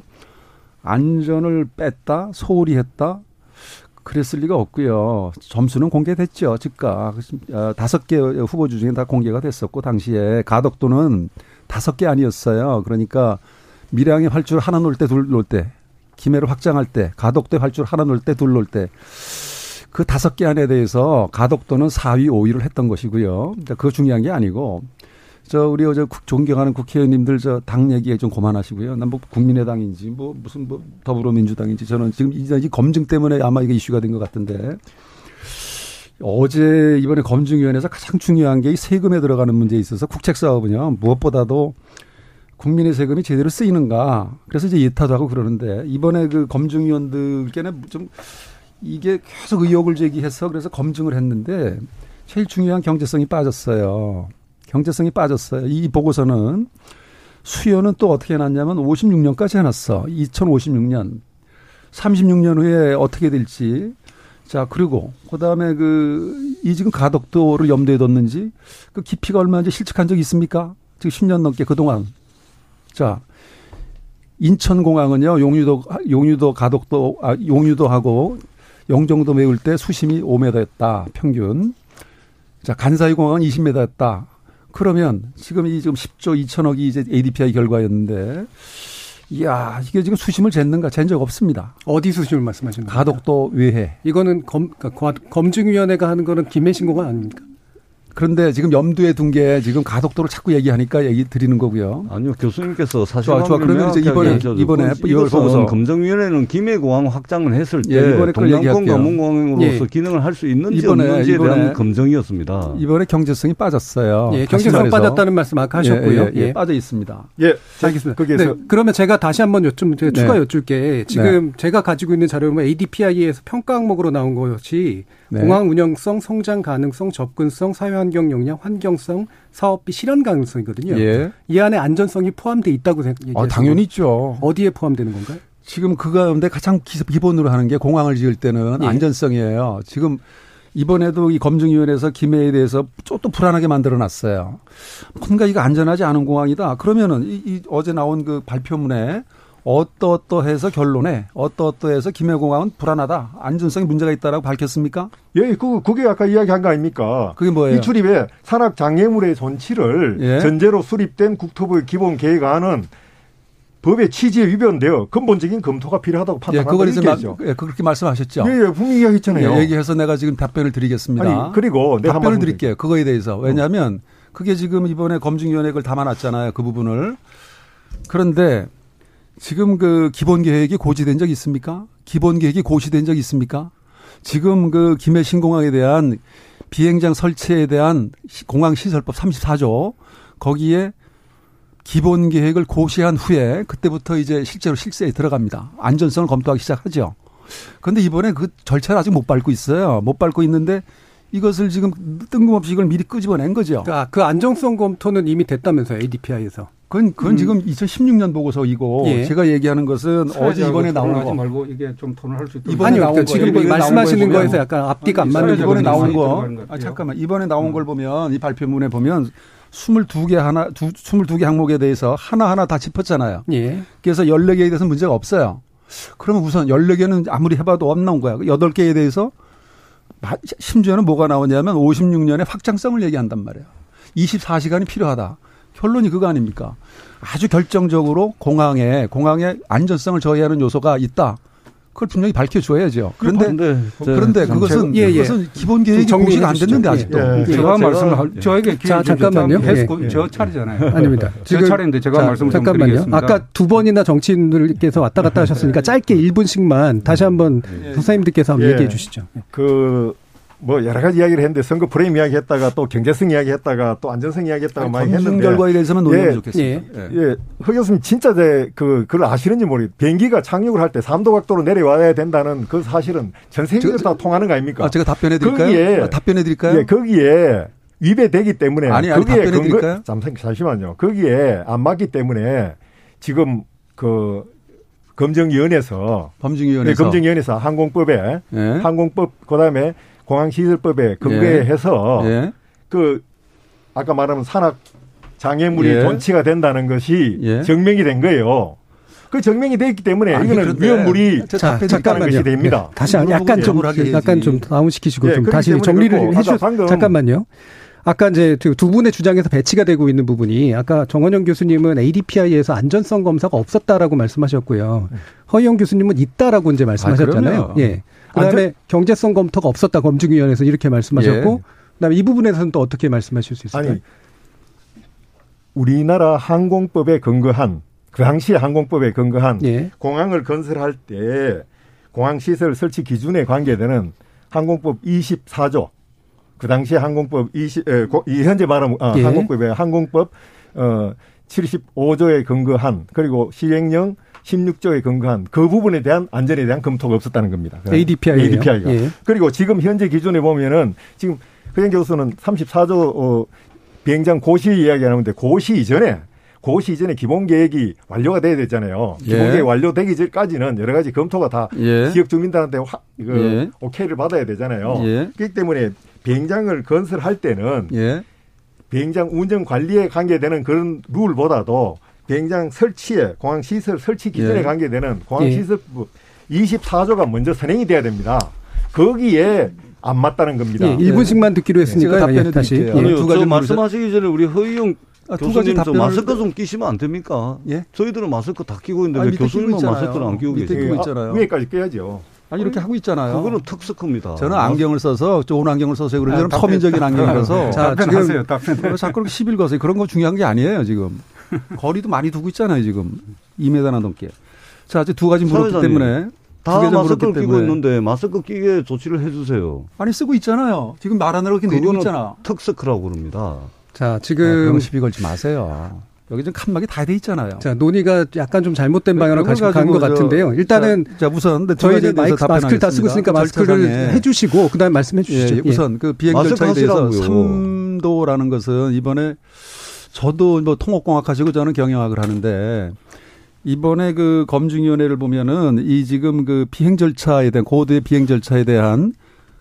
안전을 뺐다, 소홀히 했다, 그랬을 리가 없고요. 점수는 공개됐죠. 즉각 어, 다섯 개 후보주 중에 다 공개가 됐었고 당시에 가덕도는 다섯 개 아니었어요. 그러니까 밀양에 활주를 하나 놓을 때, 둘 놓을 때, 김해를 확장할 때, 가덕도에 활주를 하나 놓을 때, 둘 놓을 때. 그 다섯 개 안에 대해서 가덕도는 4위, 5위를 했던 것이고요. 그거 중요한 게 아니고 저 우리 어제 국- 존경하는 국회의원님들 저 당 얘기에 좀 그만하시고요. 난뭐 국민의당인지 뭐 무슨 뭐 더불어민주당인지 저는 지금 이이 검증 때문에 아마 이게 이슈가 된 것 같은데 어제 이번에 검증위원회에서 가장 중요한 게 이 세금에 들어가는 문제에 있어서 국책 사업은요 무엇보다도 국민의 세금이 제대로 쓰이는가. 그래서 이제 예타도 하고 그러는데 이번에 그 검증위원들께는 좀 이게 계속 의혹을 제기해서 그래서 검증을 했는데 제일 중요한 경제성이 빠졌어요. 경제성이 빠졌어요. 이 보고서는 수요는 또 어떻게 해놨냐면 56년까지 해놨어. 2056년. 36년 후에 어떻게 될지. 자, 그리고 그 다음에 그 이 지금 가덕도를 염두에 뒀는지 그 깊이가 얼마인지 실측한 적 있습니까? 지금 10년 넘게 그동안. 자, 인천공항은요. 용유도 용유도 가덕도 아 용유도하고 영종도 메울 때 수심이 5m였다. 평균. 자, 간사이 공항은 20m였다. 그러면 지금 이 지금 10조 2천억이 이제 ADPI 결과였는데 이야, 이게 지금 수심을 쟀는가? 잰 적 없습니다. 어디 수심을 말씀하시는 거예요? 가덕도 외해. 이거는 검, 그러니까 검증위원회가 하는 거는 김해신공은 아닙니까? 그런데 지금 염두에 둔 게 지금 가덕도를 자꾸 얘기하니까 얘기 드리는 거고요. 아니요, 교수님께서 사실 좋아, 좋아. 그러면 이제 이번에 이번에 이걸 보고서 검정위원회는 김해공항 확장을 했을 때 예, 이번에 동남권 검문공항으로서 예. 기능을 할 수 있는지 이번에, 없는지에 이번에, 대한 검증이었습니다. 이번에 경제성이 빠졌어요. 예, 경제성 빠졌다는 말씀 아까 하셨고요. 예, 예, 예, 빠져 있습니다. 예, 알겠습니다. 거기에서 네, 그러면 제가 다시 한번 여쭙 제가 추가 네. 여쭐 게 지금 네. 제가 가지고 있는 자료는 뭐 ADPI에서 평가 항목으로 나온 것이 네. 공항 운영성, 성장 가능성, 접근성, 사회환경 역량, 환경성, 사업비 실현 가능성이거든요. 예. 이 안에 안전성이 포함돼 있다고 생각해요. 아, 당연히 있죠. 어디에 포함되는 건가요? 지금 그 가운데 가장 기본으로 하는 게 공항을 지을 때는 예. 안전성이에요. 지금 이번에도 이 검증위원회에서 김해에 대해서 또 불안하게 만들어 놨어요. 뭔가 이거 안전하지 않은 공항이다. 그러면은 이, 이 어제 나온 그 발표문에 어떠어떠해서 결론에 어떠어떠해서 김해공항은 불안하다. 안전성이 문제가 있다라고 밝혔습니까? 예, 그 그게 아까 이야기한 거 아닙니까? 그게 뭐예요? 이 출입에 산악 장애물의 존치를 예. 전제로 수립된 국토부의 기본 계획안은 법의 취지에 위반되어 근본적인 검토가 필요하다고 예, 판단한다. 그걸 이렇게 이제 마, 예, 그렇게 말씀하셨죠. 예, 예, 분명히 이야기했잖아요. 예, 얘기해서 내가 지금 답변을 드리겠습니다. 아니, 그리고 내가 답변을 드릴게요. 그거에 대해서. 왜냐하면 그게 지금 이번에 검증위원회 를 담아놨잖아요. 그 부분을. 그런데 지금 그 기본 계획이 고지된 적 있습니까? 기본 계획이 고시된 적 있습니까? 지금 그 김해 신공항에 대한 비행장 설치에 대한 공항 시설법 34조 거기에 기본 계획을 고시한 후에 그때부터 이제 실제로 실세에 들어갑니다. 안전성을 검토하기 시작하죠. 그런데 이번에 그 절차를 아직 못 밟고 있어요. 못 밟고 있는데 이것을 지금 뜬금없이 이걸 미리 끄집어낸 거죠. 그러니까 그 안정성 검토는 이미 됐다면서요, ADPI에서. 그건, 그건 음. 지금 2016년 보고서 이고 예. 제가 얘기하는 것은 어제 이번에 나온 거. 말고 이게 좀 토론할 수 있도록 이번에 나온 거, 지금 이번에 말씀하시는 거에 거에서 약간 앞뒤가 안 맞는 이번에 나온. 거. 아. 잠깐만. 이번에 나온 걸 보면 이 발표문에 보면 22개 하나, 두, 22개 항목에 대해서 하나하나 다 짚었잖아요. 예. 그래서 14개에 대해서 문제가 없어요. 그러면 우선 14개는 아무리 해봐도 안 나온 거야. 8개에 대해서 마- 심지어는 뭐가 나오냐면 56년에 확장성을 얘기한단 말이에요. 24시간이 필요하다. 결론이 그거 아닙니까? 아주 결정적으로 공항에 공항의 안전성을 저해하는 요소가 있다. 그걸 분명히 밝혀줘야죠. 그런데 그런데 그런데 저- 그것은 예, 예. 그것은 기본 계획이 좀 정리해 고시가 안 됐는데. 아직도. 예. 제가 제가- 말씀을 할- 예. 저에게 자, 잠깐만요. 예. 저 차례잖아요. 아닙니다. 제 차례인데 제가 자, 말씀을 좀 잠깐만요. 드리겠습니다. 아까 두 번이나 정치인들께서 왔다 갔다 하셨으니까 짧게 1분씩만 다시 한번 선생님들께서 한번 예. 얘기해 주시죠. 그, 뭐, 여러 가지 이야기를 했는데, 선거 프레임 이야기 했다가, 또 경제성 이야기 했다가, 또 안전성 이야기 했다가 많이 했는데. 결과에 대해서만 논의하면 예. 좋겠습니다. 예. 예, 허 교수님 진짜 제, 그, 그걸 아시는지 모르겠어요. 비행기가 착륙을 할 때 3도 각도로 내려와야 된다는 그 사실은 전 세계에서 저- 다 통하는 거 아닙니까? 아, 제가 답변해 드릴까요? 거기에- 아, 답변해 드릴까요? 예, 거기에 위배되기 때문에. 아니, 아니, 거기에 답변해 드릴까요? 잠, 잠시만요. 거기에 안 맞기 때문에 지금 그 검증위원회에서 범증위원회에서 네, 검증위원회에서 항공법에 예. 항공법 그다음에 공항시설법에 근거해서 예. 그 아까 말하면 산악 장애물이 예. 존치가 된다는 것이 예. 증명이 된 거예요. 그 증명이 됐기 때문에 아니, 이거는 위험물이. 잠깐만요. 것이 됩니다. 예, 다시 한- 이 약간 좀 약간. 좀 다운시키시고 예, 좀 다시 정리를 방금- 잠깐만요. 아까 이제 그두 분의 주장에서 배치가 되고 있는 부분이 아까 정원영 교수님은 ADPI에서 안전성 검사가 없었다라고 말씀하셨고요. 허영 교수님은 있다라고 이제 말씀하셨잖아요. 아. 예. 그다음에 경제성 검토가 없었다 검증위원회에서 이렇게 말씀하셨고 예. 그다음에 이 부분에서는 또 어떻게 말씀하실 수 있을까요? 아니 우리나라 항공법에 근거한 그 당시 항공법에 근거한 예. 공항을 건설할 때 공항 시설 설치 기준에 관계되는 항공법 24조 그 당시 항공법 20, 에, 고, 이 현재 말하면 아, 예. 항공법에 항공법 어 75조에 근거한 그리고 시행령 16조에 근거한 그 부분에 대한 안전에 대한 검토가 없었다는 겁니다. ADPI. ADPI가. 예. 그리고 지금 현재 기준에 보면은 지금 허영 교수는 34조 어, 비행장 고시 이야기 하는데 고시 이전에 고시 이전에 기본 계획이 완료가 돼야 되잖아요. 기본 예. 계획 완료되기 전까지는 여러 가지 검토가 다 예. 지역 주민들한테 화, 그 예. 오케이를 받아야 되잖아요. 예. 그렇기 때문에 비행장을 건설할 때는 예. 비행장 운전 관리에 관계되는 그런 룰보다도 비행장 설치에 공항 시설 설치 기준에 예. 관계되는 공항 예. 시설부 24조가 먼저 선행이 돼야 됩니다. 거기에 안 맞다는 겁니다. 예, 1분씩만 듣기로 했으니까 제가 답변해 예, 다시. 예. 아니요, 두두 가지 말씀하시기 전에 우리 허이용 아, 두 가지 답변을- 마스크 좀 끼시면 안 됩니까? 예? 저희들은 마스크 다 끼고 있는데 교수님은 끼고 마스크를 안 끼고 밑에 계세요? 끼고 아, 있잖아요. 위에까지 껴야죠. 아니 이렇게 하고 있잖아요. 그거는 특수입니다. 저는 안경을 써서 좋은 안경을 써서 그러지 아, 서민적인 안경이라서 자, 답변하세요, 답변. 왜 자꾸 그렇게 시비를 거세요. 그런 거 중요한 게 아니에요 지금. 거리도 많이 두고 있잖아요 지금 2m나 넘게. 자 이제 두 가지 물었기 때문에 다 마스크를 끼고. 있는데 마스크 끼게 조치를 해주세요. 아니 쓰고 있잖아요. 지금 말하느라고 이렇게 내리고 있잖아. 특스크라고 그럽니다. 자, 아, 지금 그런 시비 걸지 마세요. 여기 지금 칸막이 다 돼 있잖아요. 자, 논의가 약간 좀 잘못된 방향으로 가신 간것 가지고 저- 같은데요. 일단은 자, 자, 우선 네, 대해서 마이크, 마스크를 다 쓰고 있으니까. 마스크를. 해주시고 그다음 에 말씀해 주시죠. 예, 우선 그 비행 마스크 절차에 대해서 하시라고요. 삼도라는 것은 이번에 저도 뭐 통합공학 하시고 저는 경영학을 하는데 이번에 그 검증위원회를 보면은 이 지금 그 비행 절차에 대한 고도의 비행 절차에 대한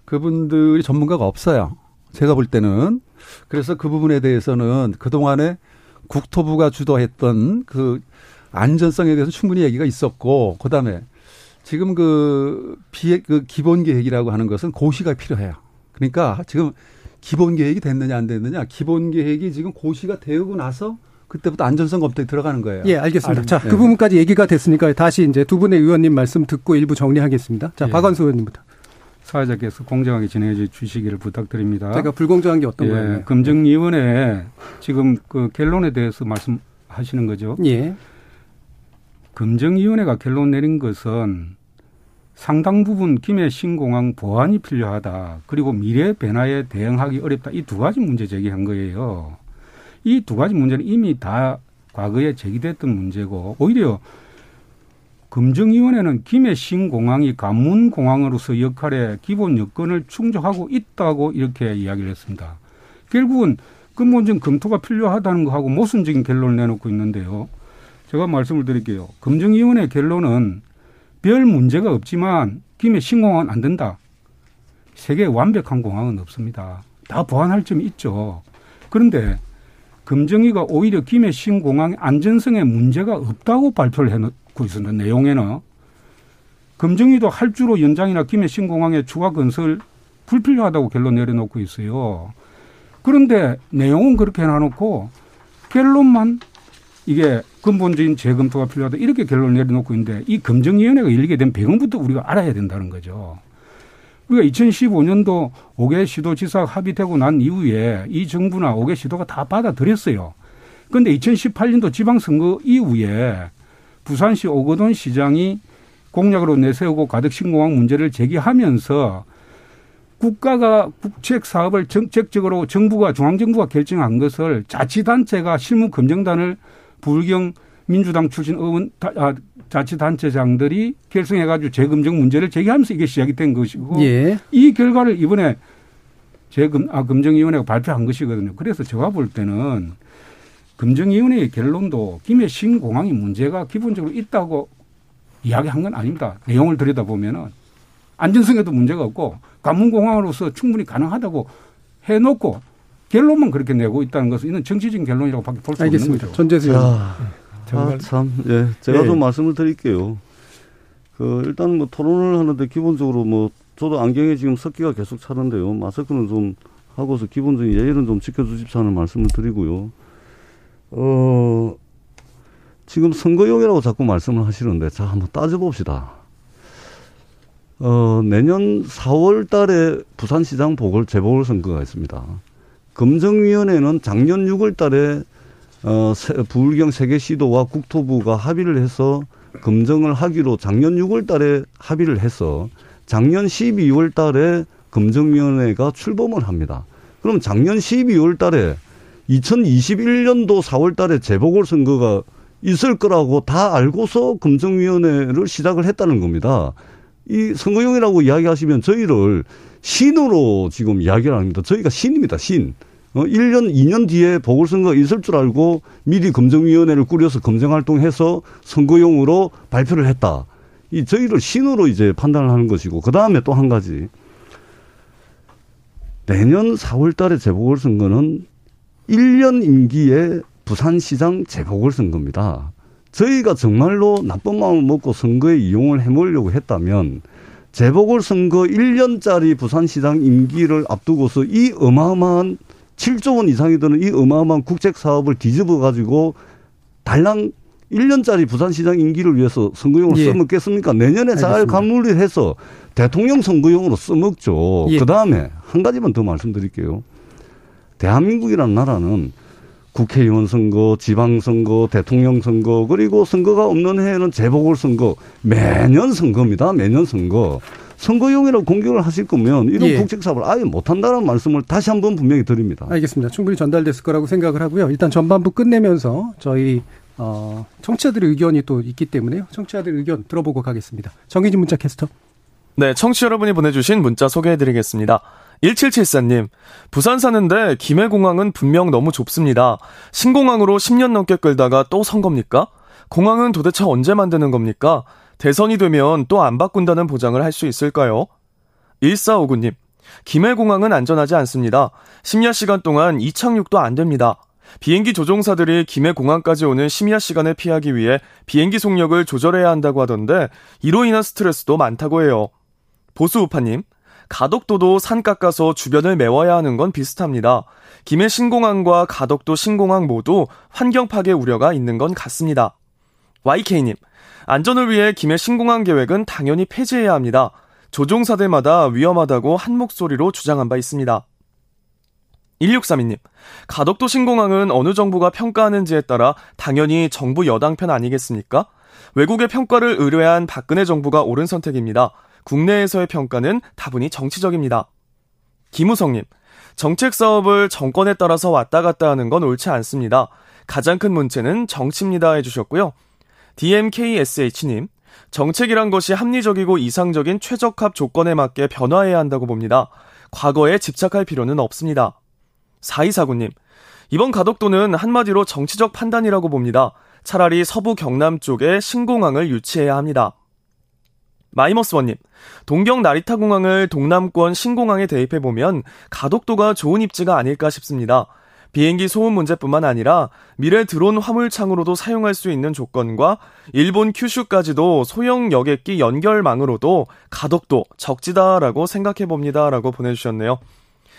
그분들이 전문가가 없어요. 제가 볼 때는 그래서 그 부분에 대해서는 그 동안에 국토부가 주도했던 그 안전성에 대해서 충분히 얘기가 있었고 그다음에 지금 그 비행 그 기본 계획이라고 하는 것은 고시가 필요해요. 그러니까 지금 기본 계획이 됐느냐 안 됐느냐 기본 계획이 지금 고시가 되고 나서 그때부터 안전성 검토에 들어가는 거예요. 예, 알겠습니다. 자, 네. 그 부분까지 얘기가 됐으니까 다시 이제 두 분의 의원님 말씀 듣고 일부 정리하겠습니다. 자, 예. 박원수 의원님부터. 사회자께서 공정하게 진행해 주시기를 부탁드립니다. 제가 불공정한 게 어떤 예, 거예요? 검증위원회 지금 그 결론에 대해서 말씀하시는 거죠. 예. 검증위원회가 결론 내린 것은 상당 부분 김해 신공항 보완이 필요하다. 그리고 미래 변화에 대응하기 어렵다. 이 두 가지 문제 제기한 거예요. 이 두 가지 문제는 이미 다 과거에 제기됐던 문제고 오히려 검증위원회는 김해 신공항이 관문공항으로서 역할에 기본 여건을 충족하고 있다고 이렇게 이야기를 했습니다. 결국은 근본적인 검토가 필요하다는 거하고 모순적인 결론을 내놓고 있는데요. 제가 말씀을 드릴게요. 검증위원회 결론은 별 문제가 없지만 김해 신공항은 안 된다. 세계에 완벽한 공항은 없습니다. 다 보완할 점이 있죠. 그런데 검증위가 오히려 김해 신공항의 안전성에 문제가 없다고 발표를 해놓고 있습니다. 내용에는. 검증위도 할주로 연장이나 김해 신공항의 추가 건설 불필요하다고 결론 내려놓고 있어요. 그런데 내용은 그렇게 해놔놓고 결론만 이게 근본적인 재검토가 필요하다 이렇게 결론을 내려놓고 있는데 이 검증위원회가 열리게 된 배경부터 우리가 알아야 된다는 거죠. 우리가 2015년도 5개 시도지사 합의되고 난 이후에 이 정부나 5개 시도가 다 받아들였어요. 그런데 2018년도 지방선거 이후에 부산시 오거돈 시장이 공약으로 내세우고 가덕 신공항 문제를 제기하면서 국가가 국책 사업을 정책적으로 정부가 중앙정부가 결정한 것을 자치단체가 실무 검증단을 불경 민주당 출신 의원 아, 자치단체장들이 결성해가지고 재검증 문제를 제기하면서 이게 시작이 된 것이고 예. 이 결과를 이번에 재검 아 검증위원회가 발표한 것이거든요. 그래서 제가 볼 때는 검증위원회의 결론도 김해 신공항이 문제가 기본적으로 있다고 이야기한 건 아닙니다. 내용을 들여다보면은 안전성에도 문제가 없고 관문공항으로서 충분히 가능하다고 해놓고 결론만 그렇게 내고 있다는 것은 이는 정치적인 결론이라고 밖에 볼 수 없는 알겠습니다. 거죠. 전재수. 아, 정말. 참, 예. 제가 예. 좀 말씀을 드릴게요. 그, 일단 뭐 토론을 하는데 기본적으로 뭐, 저도 안경에 지금 습기가 계속 차는데요. 마스크는 좀 하고서 기본적인 예의는 좀 지켜주십사는 말씀을 드리고요. 어, 지금 선거용이라고 자꾸 말씀을 하시는데, 자, 한번 따져봅시다. 어, 내년 4월 달에 부산시장 보궐, 재보궐 선거가 있습니다. 검증위원회는 작년 6월 달에 어, 세, 부울경 세계시도와 국토부가 합의를 해서 검증을 하기로 작년 6월 달에 합의를 해서 작년 12월 달에 검증위원회가 출범을 합니다. 그럼 작년 12월 달에 2021년도 4월 달에 재보궐선거가 있을 거라고 다 알고서 검증위원회를 시작을 했다는 겁니다. 이 선거용이라고 이야기하시면 저희를 신으로 지금 이야기를 합니다. 저희가 신입니다, 신. 어, 1년, 2년 뒤에 보궐선거 있을 줄 알고 미리 검증위원회를 꾸려서 검증활동해서 선거용으로 발표를 했다. 이 저희를 신으로 이제 판단을 하는 것이고, 그 다음에 또 한 가지. 내년 4월 달에 재보궐선거는 1년 임기의 부산시장 재보궐선거입니다. 저희가 정말로 나쁜 마음을 먹고 선거에 이용을 해보려고 했다면 재보궐선거 1년짜리 부산시장 임기를 앞두고서 이 어마어마한 7조 원 이상이 드는 이 어마어마한 국책 사업을 뒤집어 가지고 달랑 1년짜리 부산시장 임기를 위해서 선거용으로 예. 써먹겠습니까? 내년에 잘 가물리해서 대통령 선거용으로 써먹죠. 예. 그 다음에 한 가지만 더 말씀드릴게요. 대한민국이라는 나라는 국회의원 선거, 지방선거, 대통령 선거, 그리고 선거가 없는 해에는 재보궐선거, 매년 선거입니다. 매년 선거. 선거용이라고 공격을 하실 거면 이런 예. 국책 사업을 아예 못한다는 말씀을 다시 한번 분명히 드립니다. 알겠습니다. 충분히 전달됐을 거라고 생각을 하고요. 일단 전반부 끝내면서 저희 어, 청취자들의 의견이 또 있기 때문에요. 청취자들의 의견 들어보고 가겠습니다. 정희진 문자 캐스터. 네, 청취 여러분이 보내주신 문자 소개해드리겠습니다. 1774님, 부산 사는데 김해공항은 분명 너무 좁습니다. 신공항으로 10년 넘게 끌다가 또 선 겁니까? 공항은 도대체 언제 만드는 겁니까? 대선이 되면 또 안 바꾼다는 보장을 할 수 있을까요? 1459님, 김해공항은 안전하지 않습니다. 심야 시간 동안 이착륙도 안 됩니다. 비행기 조종사들이 김해 공항까지 오는 심야 시간을 피하기 위해 비행기 속력을 조절해야 한다고 하던데 이로 인한 스트레스도 많다고 해요. 보수우파님, 가덕도도 산 깎아서 주변을 메워야 하는 건 비슷합니다. 김해 신공항과 가덕도 신공항 모두 환경 파괴 우려가 있는 건 같습니다. YK님, 안전을 위해 김해 신공항 계획은 당연히 폐지해야 합니다. 조종사들마다 위험하다고 한 목소리로 주장한 바 있습니다. 1632님, 가덕도 신공항은 어느 정부가 평가하는지에 따라 당연히 정부 여당 편 아니겠습니까? 외국의 평가를 의뢰한 박근혜 정부가 옳은 선택입니다. 국내에서의 평가는 다분히 정치적입니다. 김우성님, 정책 사업을 정권에 따라서 왔다 갔다 하는 건 옳지 않습니다. 가장 큰 문제는 정치입니다 해주셨고요. DMKSH님, 정책이란 것이 합리적이고 이상적인 최적합 조건에 맞게 변화해야 한다고 봅니다. 과거에 집착할 필요는 없습니다. 4249님, 이번 가덕도는 한마디로 정치적 판단이라고 봅니다. 차라리 서부 경남 쪽에 신공항을 유치해야 합니다. 마이머스원님, 동경 나리타 공항을 동남권 신공항에 대입해보면 가독도가 좋은 입지가 아닐까 싶습니다. 비행기 소음 문제뿐만 아니라 미래 드론 화물창으로도 사용할 수 있는 조건과 일본 큐슈까지도 소형 여객기 연결망으로도 가독도 적지다라고 생각해봅니다. 라고 보내주셨네요.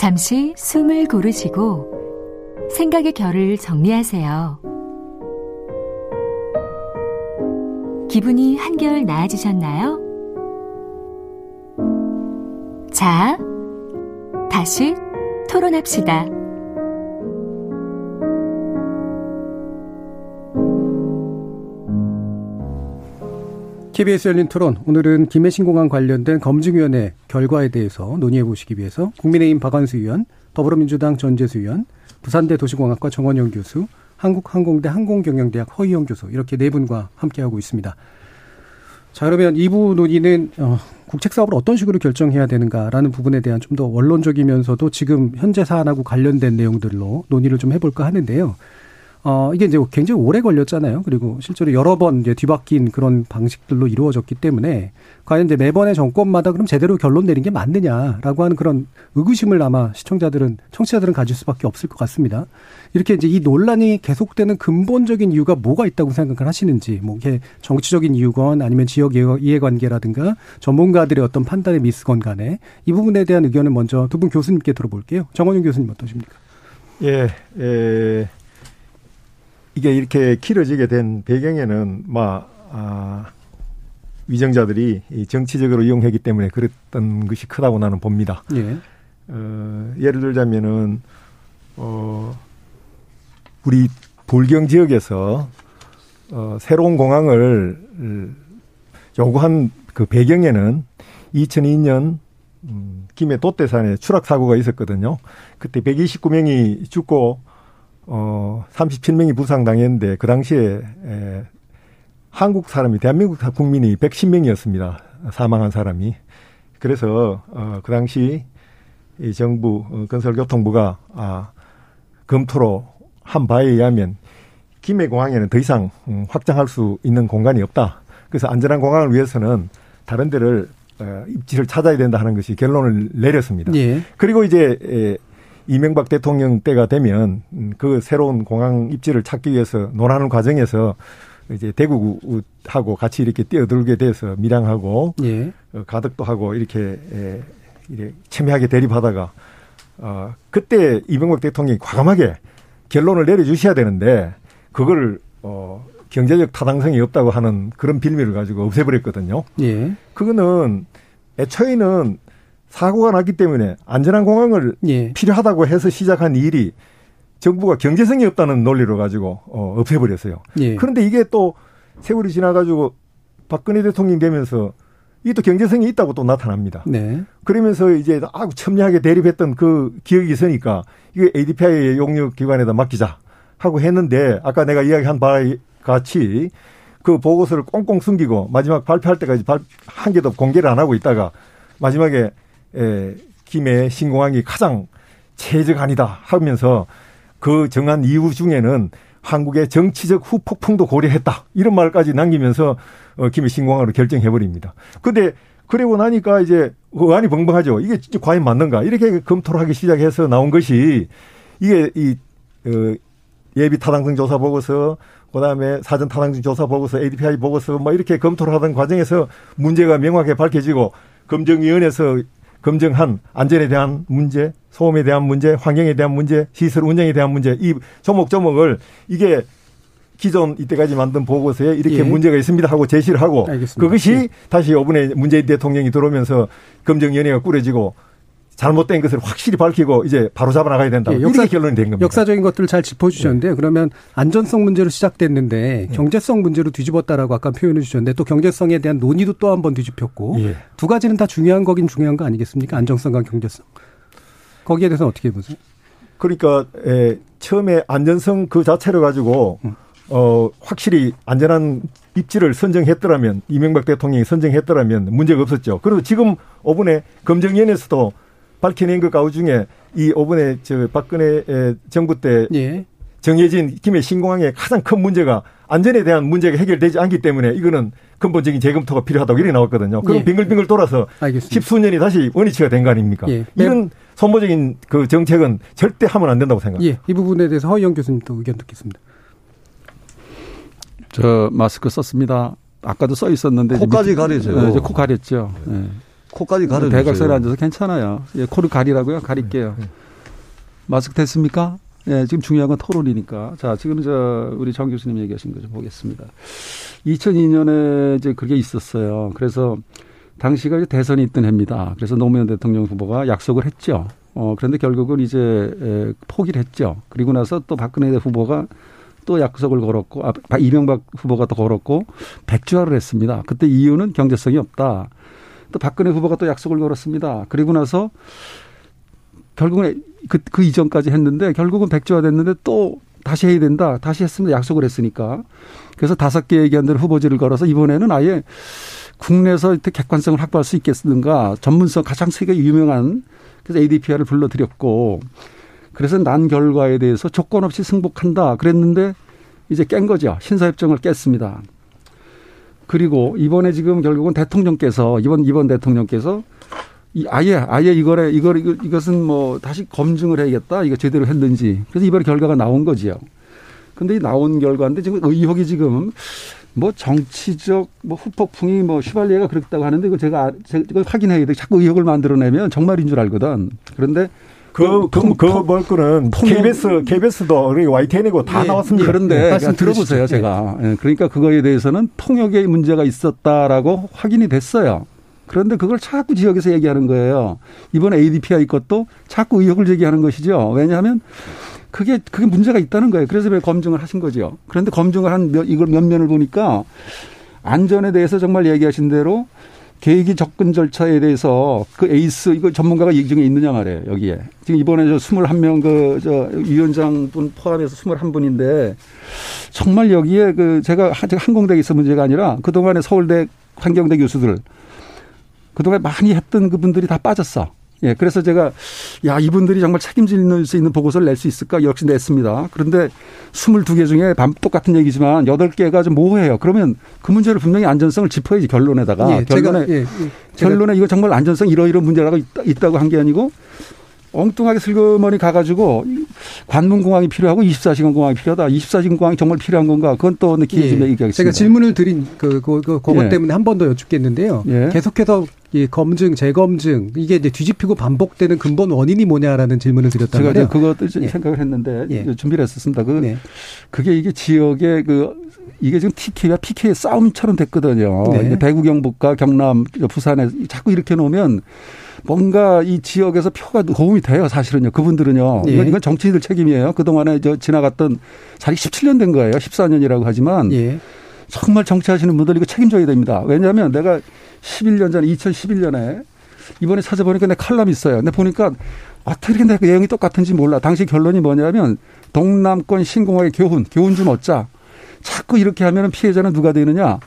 잠시 숨을 고르시고 생각의 결을 정리하세요. 기분이 한결 나아지셨나요? 자, 다시 토론합시다. KBS 열린 토론 오늘은 김해신 공항 관련된 검증위원회 결과에 대해서 논의해 보시기 위해서 국민의힘 박완수 의원, 더불어민주당 전재수 의원, 부산대 도시공학과 정원영 교수, 한국항공대 항공경영대학 허희영 교수 이렇게 네 분과 함께하고 있습니다. 자 그러면 2부 논의는 어, 국책 사업을 어떤 식으로 결정해야 되는가라는 부분에 대한 좀 더 원론적이면서도 지금 현재 사안하고 관련된 내용들로 논의를 좀 해볼까 하는데요. 어, 이게 이제 굉장히 오래 걸렸잖아요. 그리고 실제로 여러 번 이제 뒤바뀐 그런 방식들로 이루어졌기 때문에 과연 이제 매번의 정권마다 그럼 제대로 결론 내린 게 맞느냐라고 하는 그런 의구심을 아마 시청자들은, 청취자들은 가질 수밖에 없을 것 같습니다. 이렇게 이제 이 논란이 계속되는 근본적인 이유가 뭐가 있다고 생각을 하시는지, 뭐 이게 정치적인 이유건 아니면 지역 이해관계라든가 전문가들의 어떤 판단의 미스건 간에 이 부분에 대한 의견을 먼저 두 분 교수님께 들어볼게요. 정원윤 교수님 어떠십니까? 예, 예. 이게 이렇게 길어지게 된 배경에는 막 아, 위정자들이 정치적으로 이용했기 때문에 그랬던 것이 크다고 나는 봅니다. 예. 어, 예를 들자면은 어 우리 불경 지역에서 어, 새로운 공항을 요구한 그 배경에는 2002년 음, 김해 돛대산에 추락 사고가 있었거든요. 그때 129명이 죽고 어 37명이 부상당했는데 그 당시에 에, 한국 사람이 대한민국 국민이 110명이었습니다. 사망한 사람이. 그래서 어 그 당시 이 정부 어, 건설교통부가 아 검토로 한 바에 의하면 김해 공항에는 더 이상 음, 확장할 수 있는 공간이 없다. 그래서 안전한 공항을 위해서는 다른 데를 어, 입지를 찾아야 된다 하는 것이 결론을 내렸습니다. 예. 그리고 이제 이명박 대통령 때가 되면 음, 그 새로운 공항 입지를 찾기 위해서 논하는 과정에서 이제 대구하고 같이 이렇게 뛰어들게 돼서 밀양하고 예. 어, 가덕도 하고 이렇게 에, 이렇게 첨예하게 대립하다가 어 그때 이명박 대통령이 과감하게 결론을 내려주셔야 되는데 그걸 어 경제적 타당성이 없다고 하는 그런 빌미를 가지고 없애버렸거든요. 예. 그거는 애초에는 사고가 났기 때문에 안전한 공항을 예. 필요하다고 해서 시작한 일이 정부가 경제성이 없다는 논리로 가지고 어, 없애버렸어요. 예. 그런데 이게 또 세월이 지나가지고 박근혜 대통령 되면서 이게 또 경제성이 있다고 또 나타납니다. 네. 그러면서 이제 아주 첨예하게 대립했던 그 기억이 있으니까 이게 ADPI 용역 기관에다 맡기자 하고 했는데 아까 내가 이야기한 바와 같이 그 보고서를 꽁꽁 숨기고 마지막 발표할 때까지 한 개도 공개를 안 하고 있다가 마지막에 에, 김해 신공항이 가장 최적아니다 하면서 그 정한 이유 중에는 한국의 정치적 후폭풍도 고려했다. 이런 말까지 남기면서 어, 김해 신공항으로 결정해 버립니다. 근데 그리고 나니까 이제 의안이 벙벙하죠. 이게 진짜 과연 맞는가? 이렇게 검토를 하기 시작해서 나온 것이 이게 이 어, 예비 타당성 조사 보고서 그다음에 사전 타당성 조사 보고서 ADPI 보고서 뭐 이렇게 검토를 하던 과정에서 문제가 명확하게 밝혀지고 검증위원회에서 검증한 안전에 대한 문제, 소음에 대한 문제, 환경에 대한 문제, 시설 운영에 대한 문제 이 조목 조목을 이게 기존 이때까지 만든 보고서에 이렇게 예. 문제가 있습니다 하고 제시를 하고 알겠습니다. 그것이 예. 다시 이번에 문재인 대통령이 들어오면서 검증위원회가 꾸려지고 잘못된 것을 확실히 밝히고 이제 바로 잡아 나가야 된다. 예, 역사 결론이 된 겁니다. 역사적인 것들을 잘 짚어주셨는데요. 네. 그러면 안전성 문제로 시작됐는데 네. 경제성 문제로 뒤집었다라고 아까 표현해 주셨는데 또 경제성에 대한 논의도 또 한 번 뒤집혔고 예. 두 가지는 다 중요한 거긴 중요한 거 아니겠습니까? 안정성과 경제성. 거기에 대해서 어떻게 보세요? 그러니까 에, 처음에 안전성 그 자체를 가지고 음. 어 확실히 안전한 입지를 선정했더라면 이명박 대통령이 선정했더라면 문제가 없었죠. 그리고 지금 5분에 검증위원회에서도 밝혀낸 그 가우 중에 이 5번에 저 박근혜 정부 때 예. 정해진 김해 신공항의 가장 큰 문제가 안전에 대한 문제가 해결되지 않기 때문에 이거는 근본적인 재검토가 필요하다고 이렇게 나왔거든요. 그럼 예. 빙글빙글 돌아서 알겠습니다. 십수 년이 다시 원위치가 된 거 아닙니까? 예. 이런 선보적인 그 정책은 절대 하면 안 된다고 생각합니다. 예. 이 부분에 대해서 허영 교수님도 의견 듣겠습니다. 저 마스크 썼습니다. 아까도 써 있었는데 코까지 가리세요. 네, 코 가렸죠. 네. 코까지 가려 대각선에 앉아서 괜찮아요. 예, 코를 가리라고요? 가릴게요. 네, 네. 마스크 됐습니까? 예, 지금 중요한 건 토론이니까. 자, 지금 저 우리 정 교수님 얘기하신 거 좀 보겠습니다. 2002년에 이제 그게 있었어요. 그래서 당시가 이제 대선이 있던 해입니다. 그래서 노무현 대통령 후보가 약속을 했죠. 어, 그런데 결국은 이제 에, 포기를 했죠. 그리고 나서 또 박근혜 후보가 또 약속을 걸었고, 아, 이명박 후보가 또 걸었고, 백주화를 했습니다. 그때 이유는 경제성이 없다. 또 박근혜 후보가 또 약속을 걸었습니다. 그리고 나서 결국은 그, 그 이전까지 했는데 결국은 백주화 됐는데 또 다시 해야 된다. 다시 했습니다. 약속을 했으니까. 그래서 다섯 개 얘기한 대로 후보지를 걸어서 이번에는 아예 국내에서 객관성을 확보할 수 있겠는가. 전문성 가장 세계 유명한 그래서 ADPR을 불러들였고 그래서 난 결과에 대해서 조건 없이 승복한다 그랬는데 이제 깬 거죠. 신사협정을 깼습니다. 그리고 이번에 지금 결국은 대통령께서 이번 이번 대통령께서 이 아예 아예 이거래 이거 이것은 뭐 다시 검증을 해야겠다 이거 제대로 했는지 그래서 이번에 결과가 나온 거지요. 근데 이 나온 결과인데 지금 의혹이 지금 뭐 정치적 뭐 후폭풍이 뭐 휘발리에가 그랬다고 하는데 이거 제가 제가 확인해야 돼. 자꾸 의혹을 만들어내면 정말인 줄 알거든. 그런데 그, 그, 그, 뭘 거는 KBS, KBS도 우리 YTN이고 다 예, 나왔습니다. 그런데 예, 말씀 들어보세요, 제가. 예, 그러니까 그거에 대해서는 통역의 문제가 있었다라고 확인이 됐어요. 그런데 그걸 자꾸 지역에서 얘기하는 거예요. 이번 ADPI 것도 자꾸 의혹을 제기하는 것이죠. 왜냐하면 그게 그게 문제가 있다는 거예요. 그래서 왜 검증을 하신 거죠. 그런데 검증을 한 몇, 이걸 몇 면을 보니까 안전에 대해서 정말 얘기하신 대로 계획이 접근 절차에 대해서 그 에이스 이거 전문가가 얘기 중에 있느냐 말이에요 여기에 지금 이번에 저 스물 한명 그 저 위원장 분 포함해서 스물 한 분인데 정말 여기에 그 제가 항공대에 있어 문제가 아니라 그 동안에 서울대 환경대 교수들 그동안 많이 했던 그분들이 다 빠졌어. 예, 그래서 제가 야 이분들이 정말 책임질 수 있는 보고서를 낼 수 있을까 역시 냈습니다. 그런데 22개 중에 반 똑같은 얘기지만 8개가 좀 모호해요. 그러면 그 문제를 분명히 안전성을 짚어야지 결론에다가 예, 결론에 제가, 예, 예, 결론에 이거 정말 안전성 이러이러 문제라고 있다, 고 한 게 아니고 엉뚱하게 슬그머니 가가지고 관문공항이 필요하고 24시간 공항이 필요하다. 24시간 공항이 정말 필요한 건가? 그건 또 기회 좀 예. 얘기하겠습니다. 제가 질문을 드린 그, 그, 그 그것 예. 때문에 한 번 더 여쭙겠는데요. 예. 계속해서 이 검증, 재검증 이게 이제 뒤집히고 반복되는 근본 원인이 뭐냐라는 질문을 드렸다면 제가 그것도 예. 생각을 했는데 예. 준비를 했었습니다. 그 네. 그게 이게 지역의 그 이게 지금 TK와 PK의 싸움처럼 됐거든요. 네. 대구 경북과 경남, 부산에 자꾸 이렇게 놓으면 뭔가 이 지역에서 표가 도움이 돼요, 사실은요. 그분들은요. 예. 이건, 정치인들 책임이에요. 그동안에 저 지나갔던 자리 17년 된 거예요. 14년이라고 하지만 예. 정말 정치하시는 분들 이거 책임져야 됩니다. 왜냐하면 내가 11년 전에 2011년에 이번에 찾아보니까 내 칼럼 있어요. 근데 보니까 어떻게 이렇게 그 내용이 똑같은지 몰라. 당시 결론이 뭐냐면 동남권 신공화의 교훈, 교훈 좀 얻자. 자꾸 이렇게 하면 피해자는 누가 되느냐?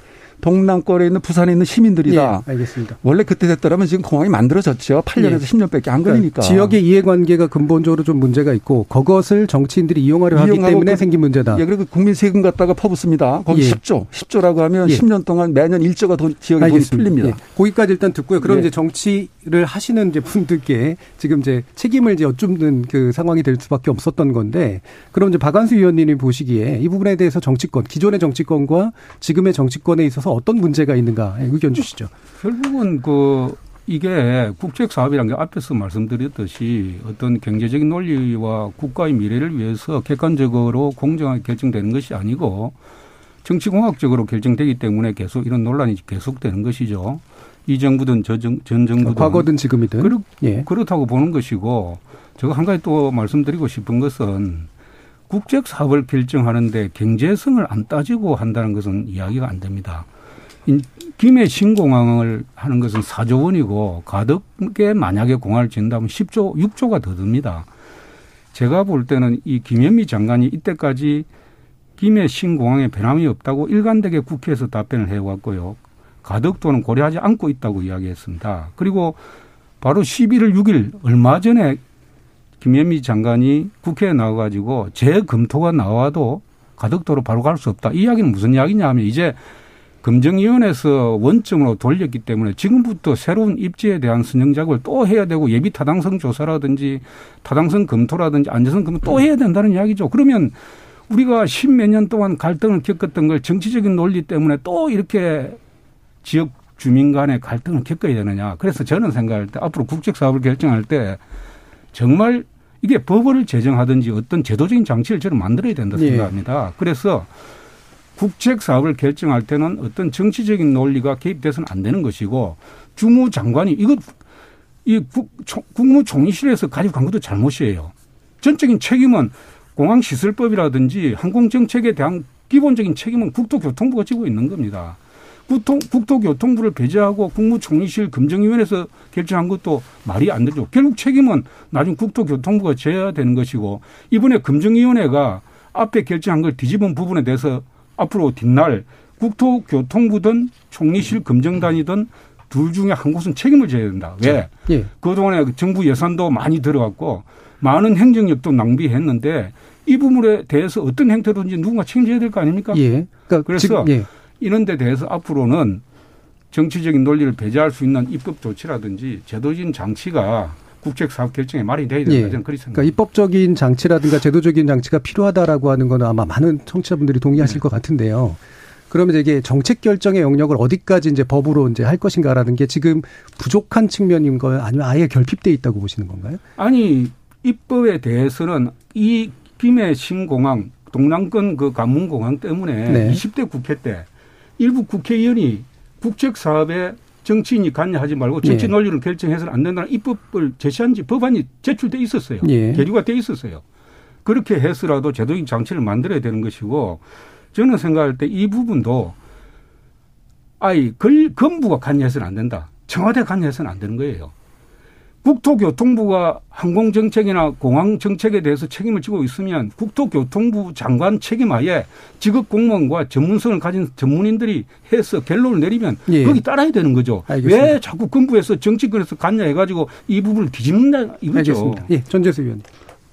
동남권에 있는 부산에 있는 시민들이다. 예, 알겠습니다. 원래 그때 됐더라면 지금 공항이 만들어졌죠. 8년에서 예. 10년밖에 안 걸리니까. 그러니까 지역의 이해관계가 근본적으로 좀 문제가 있고 그것을 정치인들이 이용하려 하기 때문에 그, 생긴 문제다. 예, 그리고 국민 세금 갖다가 퍼붓습니다. 거기 예. 10조, 10조라고 하면 예. 10년 동안 매년 1조가 돈, 지역에 돈이 풀립니다. 예. 거기까지 일단 듣고요. 그럼 예. 이제 정치를 하시는 이제 분들께 지금 이제 책임을 이제 여쭙는 그 상황이 될 수밖에 없었던 건데 그럼 이제 박안수 의원님이 보시기에 이 부분에 대해서 정치권, 기존의 정치권과 지금의 정치권에 있어서 어떤 문제가 있는 있는가 의견 주시죠. 결국은 그 이게 국책 사업이란 게 앞에서 말씀드렸듯이 어떤 경제적인 논리와 국가의 미래를 위해서 객관적으로 공정하게 결정되는 것이 아니고 정치공학적으로 결정되기 때문에 계속 이런 논란이 계속되는 것이죠. 이 정부든 저 정, 전 정부든 과거든 지금이든 그렇, 예. 그렇다고 보는 것이고 제가 한 가지 또 말씀드리고 싶은 것은 국책 사업을 결정하는데 경제성을 안 따지고 한다는 것은 이야기가 안 됩니다. 김해 신공항을 하는 것은 4조 원이고 가덕에 만약에 공항을 짓는다면 10조, 6조가 더 듭니다. 제가 볼 때는 이 김현미 장관이 이때까지 김해 신공항에 변함이 없다고 일관되게 국회에서 답변을 해왔고요. 가덕도는 고려하지 않고 있다고 이야기했습니다. 그리고 바로 11월 6일 얼마 전에 김현미 장관이 국회에 나와가지고 재검토가 나와도 가덕도로 바로 갈 수 없다. 이 이야기는 무슨 이야기냐 하면 이제 검증위원회에서 원점으로 돌렸기 때문에 지금부터 새로운 입지에 대한 선정 작업을 또 해야 되고 예비 타당성 조사라든지 타당성 검토라든지 안전성 검토 또 해야 된다는 이야기죠. 그러면 우리가 십몇 년 동안 갈등을 겪었던 걸 정치적인 논리 때문에 또 이렇게 지역 주민 간의 갈등을 겪어야 되느냐. 그래서 저는 생각할 때 앞으로 국책 사업을 결정할 때 정말 이게 법을 제정하든지 어떤 제도적인 장치를 저는 만들어야 된다 고 예. 생각합니다. 예. 그래서 국책 사업을 결정할 때는 어떤 정치적인 논리가 개입돼서는 안 되는 것이고 주무 장관이 이거 이 국, 국무총리실에서 가지고 간 것도 잘못이에요. 전적인 책임은 공항시설법이라든지 항공정책에 대한 기본적인 책임은 국토교통부가 지고 있는 겁니다. 국토, 국토교통부를 배제하고 국무총리실 금정위원회에서 결정한 것도 말이 안 되죠. 결국 책임은 나중 국토교통부가 져야 되는 것이고 이번에 금정위원회가 앞에 결정한 걸 뒤집은 부분에 대해서 앞으로 뒷날 국토교통부든 총리실 금정단이든 둘 중에 한 곳은 책임을 져야 된다. 왜? 예. 그동안에 정부 예산도 많이 들어갔고 많은 행정력도 낭비했는데 이 부분에 대해서 어떤 행태로든지 누군가 책임져야 될 거 아닙니까? 예. 그러니까 그래서 예. 이런 데 대해서 앞으로는 정치적인 논리를 배제할 수 있는 입법 조치라든지 제도적인 장치가 국책 사업 결정에 말이 돼야 된다. 예. 저는 그렇게 생각합니다. 그러니까 입법적인 장치라든가 제도적인 장치가 필요하다라고 하는 거는 아마 많은 청취자분들이 동의하실 네. 것 같은데요. 그러면 이게 정책 결정의 영역을 어디까지 이제 법으로 이제 할 것인가라는 게 지금 부족한 측면인 거예요? 아니면 아예 결핍돼 있다고 보시는 건가요? 아니 입법에 대해서는 이 김해 신공항 동남권 그 관문공항 때문에 네. 20대 국회 때 일부 국회의원이 국책 사업에 정치인이 관여하지 말고 정치 예. 논리를 결정해서는 안 된다는 입법을 제시한 지 법안이 제출돼 있었어요. 예. 계류가 돼 있었어요. 그렇게 해서라도 제도적인 장치를 만들어야 되는 것이고 저는 생각할 때 이 부분도 아이 걸 건부가 관여해서는 안 된다. 청와대 관여해서는 안 되는 거예요. 국토교통부가 항공정책이나 공항정책에 대해서 책임을 지고 있으면 국토교통부 장관 책임 하에 직업 공무원과 전문성을 가진 전문인들이 해서 결론을 내리면 예. 거기 따라야 되는 거죠. 알겠습니다. 왜 자꾸 건부에서 정치권에서 관여해가지고 이 부분을 뒤집는다 이거죠. 알겠습니다. 예, 전재수 의원님.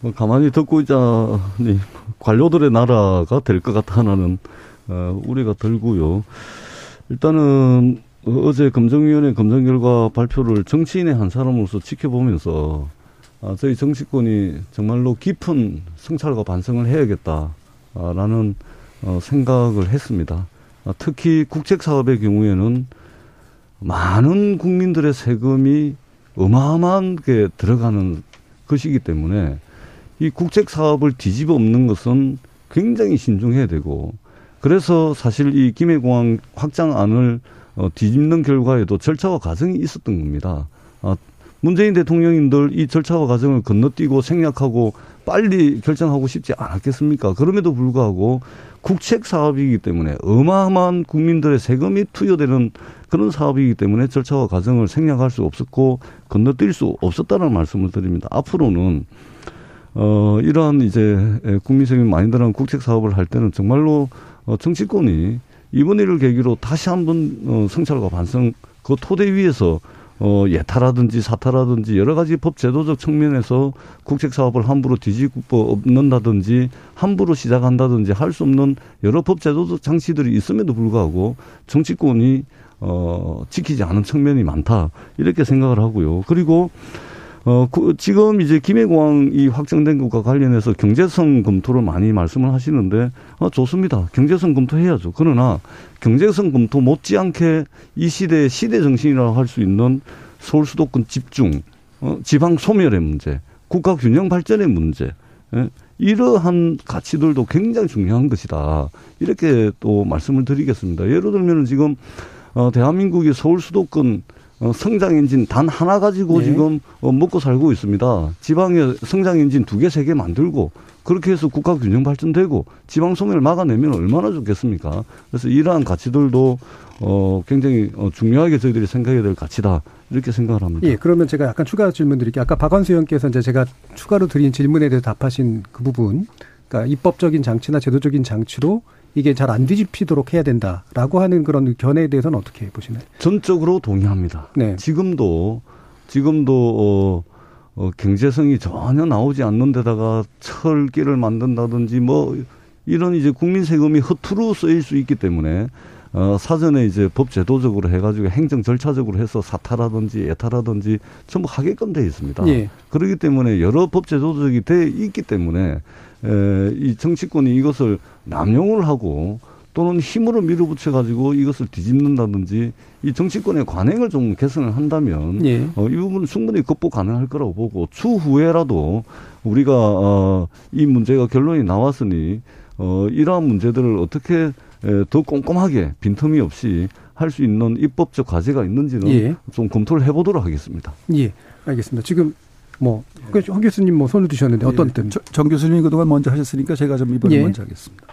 뭐 가만히 듣고 있자 관료들의 나라가 될 것 같아 하는 어, 우리가 들고요. 일단은 어제 검증위원회 검증 결과 발표를 정치인의 한 사람으로서 지켜보면서 아, 저희 정치권이 정말로 깊은 성찰과 반성을 해야겠다라는 어, 생각을 했습니다. 아, 특히 국책 사업의 경우에는 많은 국민들의 세금이 어마어마하게 들어가는 것이기 때문에 이 국책 사업을 뒤집어 엎는 것은 굉장히 신중해야 되고 그래서 사실 이 김해공항 확장안을 어, 뒤집는 결과에도 절차와 과정이 있었던 겁니다. 아, 문재인 대통령님들 이 절차와 과정을 건너뛰고 생략하고 빨리 결정하고 싶지 않았겠습니까? 그럼에도 불구하고 국책 사업이기 때문에 어마어마한 국민들의 세금이 투여되는 그런 사업이기 때문에 절차와 과정을 생략할 수 없었고 건너뛸 수 없었다는 말씀을 드립니다. 앞으로는 어, 이러한 이제 국민 세금이 많이 들어간 국책 사업을 할 때는 정말로 어, 정치권이 이번 일을 계기로 다시 한번 어, 성찰과 반성 그 토대 위에서 어, 예타라든지 사타라든지 여러 가지 법 제도적 측면에서 국책 사업을 함부로 뒤집어 엎는다든지 함부로 시작한다든지 할 수 없는 여러 법 제도적 장치들이 있음에도 불구하고 정치권이 어, 지키지 않은 측면이 많다 이렇게 생각을 하고요. 그리고 어, 그, 지금 이제 김해공항이 확정된 것과 관련해서 경제성 검토를 많이 말씀을 하시는데, 어, 좋습니다. 경제성 검토해야죠. 그러나 경제성 검토 못지않게 이 시대의 시대 정신이라고 할 수 있는 서울 수도권 집중, 어, 지방 소멸의 문제, 국가 균형 발전의 문제, 예? 이러한 가치들도 굉장히 중요한 것이다. 이렇게 또 말씀을 드리겠습니다. 예를 들면 지금, 어, 대한민국의 서울 수도권 어, 성장 엔진 단 하나 가지고 네. 지금 어, 먹고 살고 있습니다. 지방에 성장 엔진 두 개, 세 개 만들고 그렇게 해서 국가 균형 발전되고 지방 소멸을 막아내면 얼마나 좋겠습니까? 그래서 이러한 가치들도 어 굉장히 어, 중요하게 저희들이 생각해야 될 가치다 이렇게 생각을 합니다. 예, 그러면 제가 약간 추가 질문 드릴게요. 아까 박원수 의원께서 이제 제가 추가로 드린 질문에 대해서 답하신 그 부분, 그러니까 입법적인 장치나 제도적인 장치로 이게 잘 안 뒤집히도록 해야 된다라고 하는 그런 견해에 대해서는 어떻게 보시나요? 전적으로 동의합니다. 네. 지금도 지금도 어, 어 경제성이 전혀 나오지 않는 데다가 철길을 만든다든지 뭐 이런 이제 국민 세금이 허투루 쓰일 수 있기 때문에 어, 사전에 이제 법 제도적으로 해가지고 행정 절차적으로 해서 사타라든지 예타라든지 전부 하게끔 돼 있습니다. 예. 그렇기 때문에 여러 법 제도적이 돼 있기 때문에 에, 이 정치권이 이것을 남용을 하고 또는 힘으로 밀어붙여 가지고 이것을 뒤집는다든지 이 정치권의 관행을 좀 개선을 한다면 예. 어, 이 부분은 충분히 극복 가능할 거라고 보고 추후에라도 우리가 어, 이 문제가 결론이 나왔으니 어, 이러한 문제들을 어떻게 에, 더 꼼꼼하게 빈틈이 없이 할 수 있는 입법적 과제가 있는지는 예. 좀 검토를 해보도록 하겠습니다. 예, 알겠습니다. 지금 뭐, 그황 교수님 뭐 손을 드셨는데 어떤 예. 점? 정 교수님이 그동안 먼저 하셨으니까 제가 좀 이번에 예. 먼저 하겠습니다.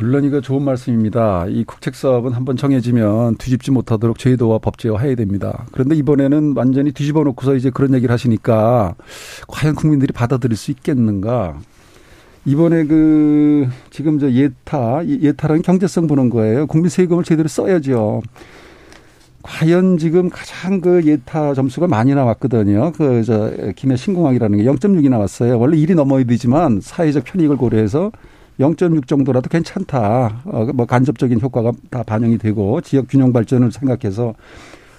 물론 이거 좋은 말씀입니다. 이 국책 사업은 한번 정해지면 뒤집지 못하도록 제도와 법제화 해야 됩니다. 그런데 이번에는 완전히 뒤집어 놓고서 이제 그런 얘기를 하시니까 과연 국민들이 받아들일 수 있겠는가? 이번에 그 지금 저 예타 예타라는 경제성 보는 거예요. 국민 세금을 제대로 써야죠. 과연 지금 가장 그 예타 점수가 많이 나왔거든요. 그, 저, 김해 신공항이라는 게 0.6이 나왔어요. 원래 1이 넘어야 되지만 사회적 편익을 고려해서 0.6 정도라도 괜찮다. 어, 뭐 간접적인 효과가 다 반영이 되고 지역 균형 발전을 생각해서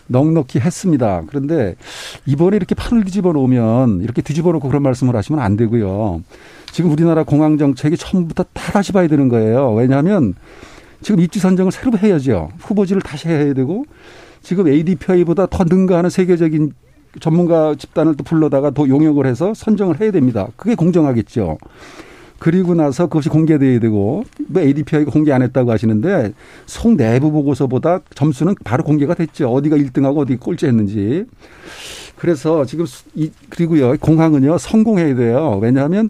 넉넉히 했습니다. 그런데 이번에 이렇게 판을 뒤집어 놓으면 이렇게 뒤집어 놓고 그런 말씀을 하시면 안 되고요. 지금 우리나라 공항 정책이 처음부터 다 다시 봐야 되는 거예요. 왜냐하면 지금 입지 선정을 새로 해야죠. 후보지를 다시 해야 되고 지금 ADPI보다 더 능가하는 세계적인 전문가 집단을 또 불러다가 더 용역을 해서 선정을 해야 됩니다. 그게 공정하겠죠. 그리고 나서 그것이 공개돼야 되고 뭐 ADPI가 공개 안 했다고 하시는데 송 내부 보고서보다 점수는 바로 공개가 됐죠. 어디가 1등하고 어디가 꼴찌했는지. 그래서 지금 이 그리고요 공항은요 성공해야 돼요. 왜냐하면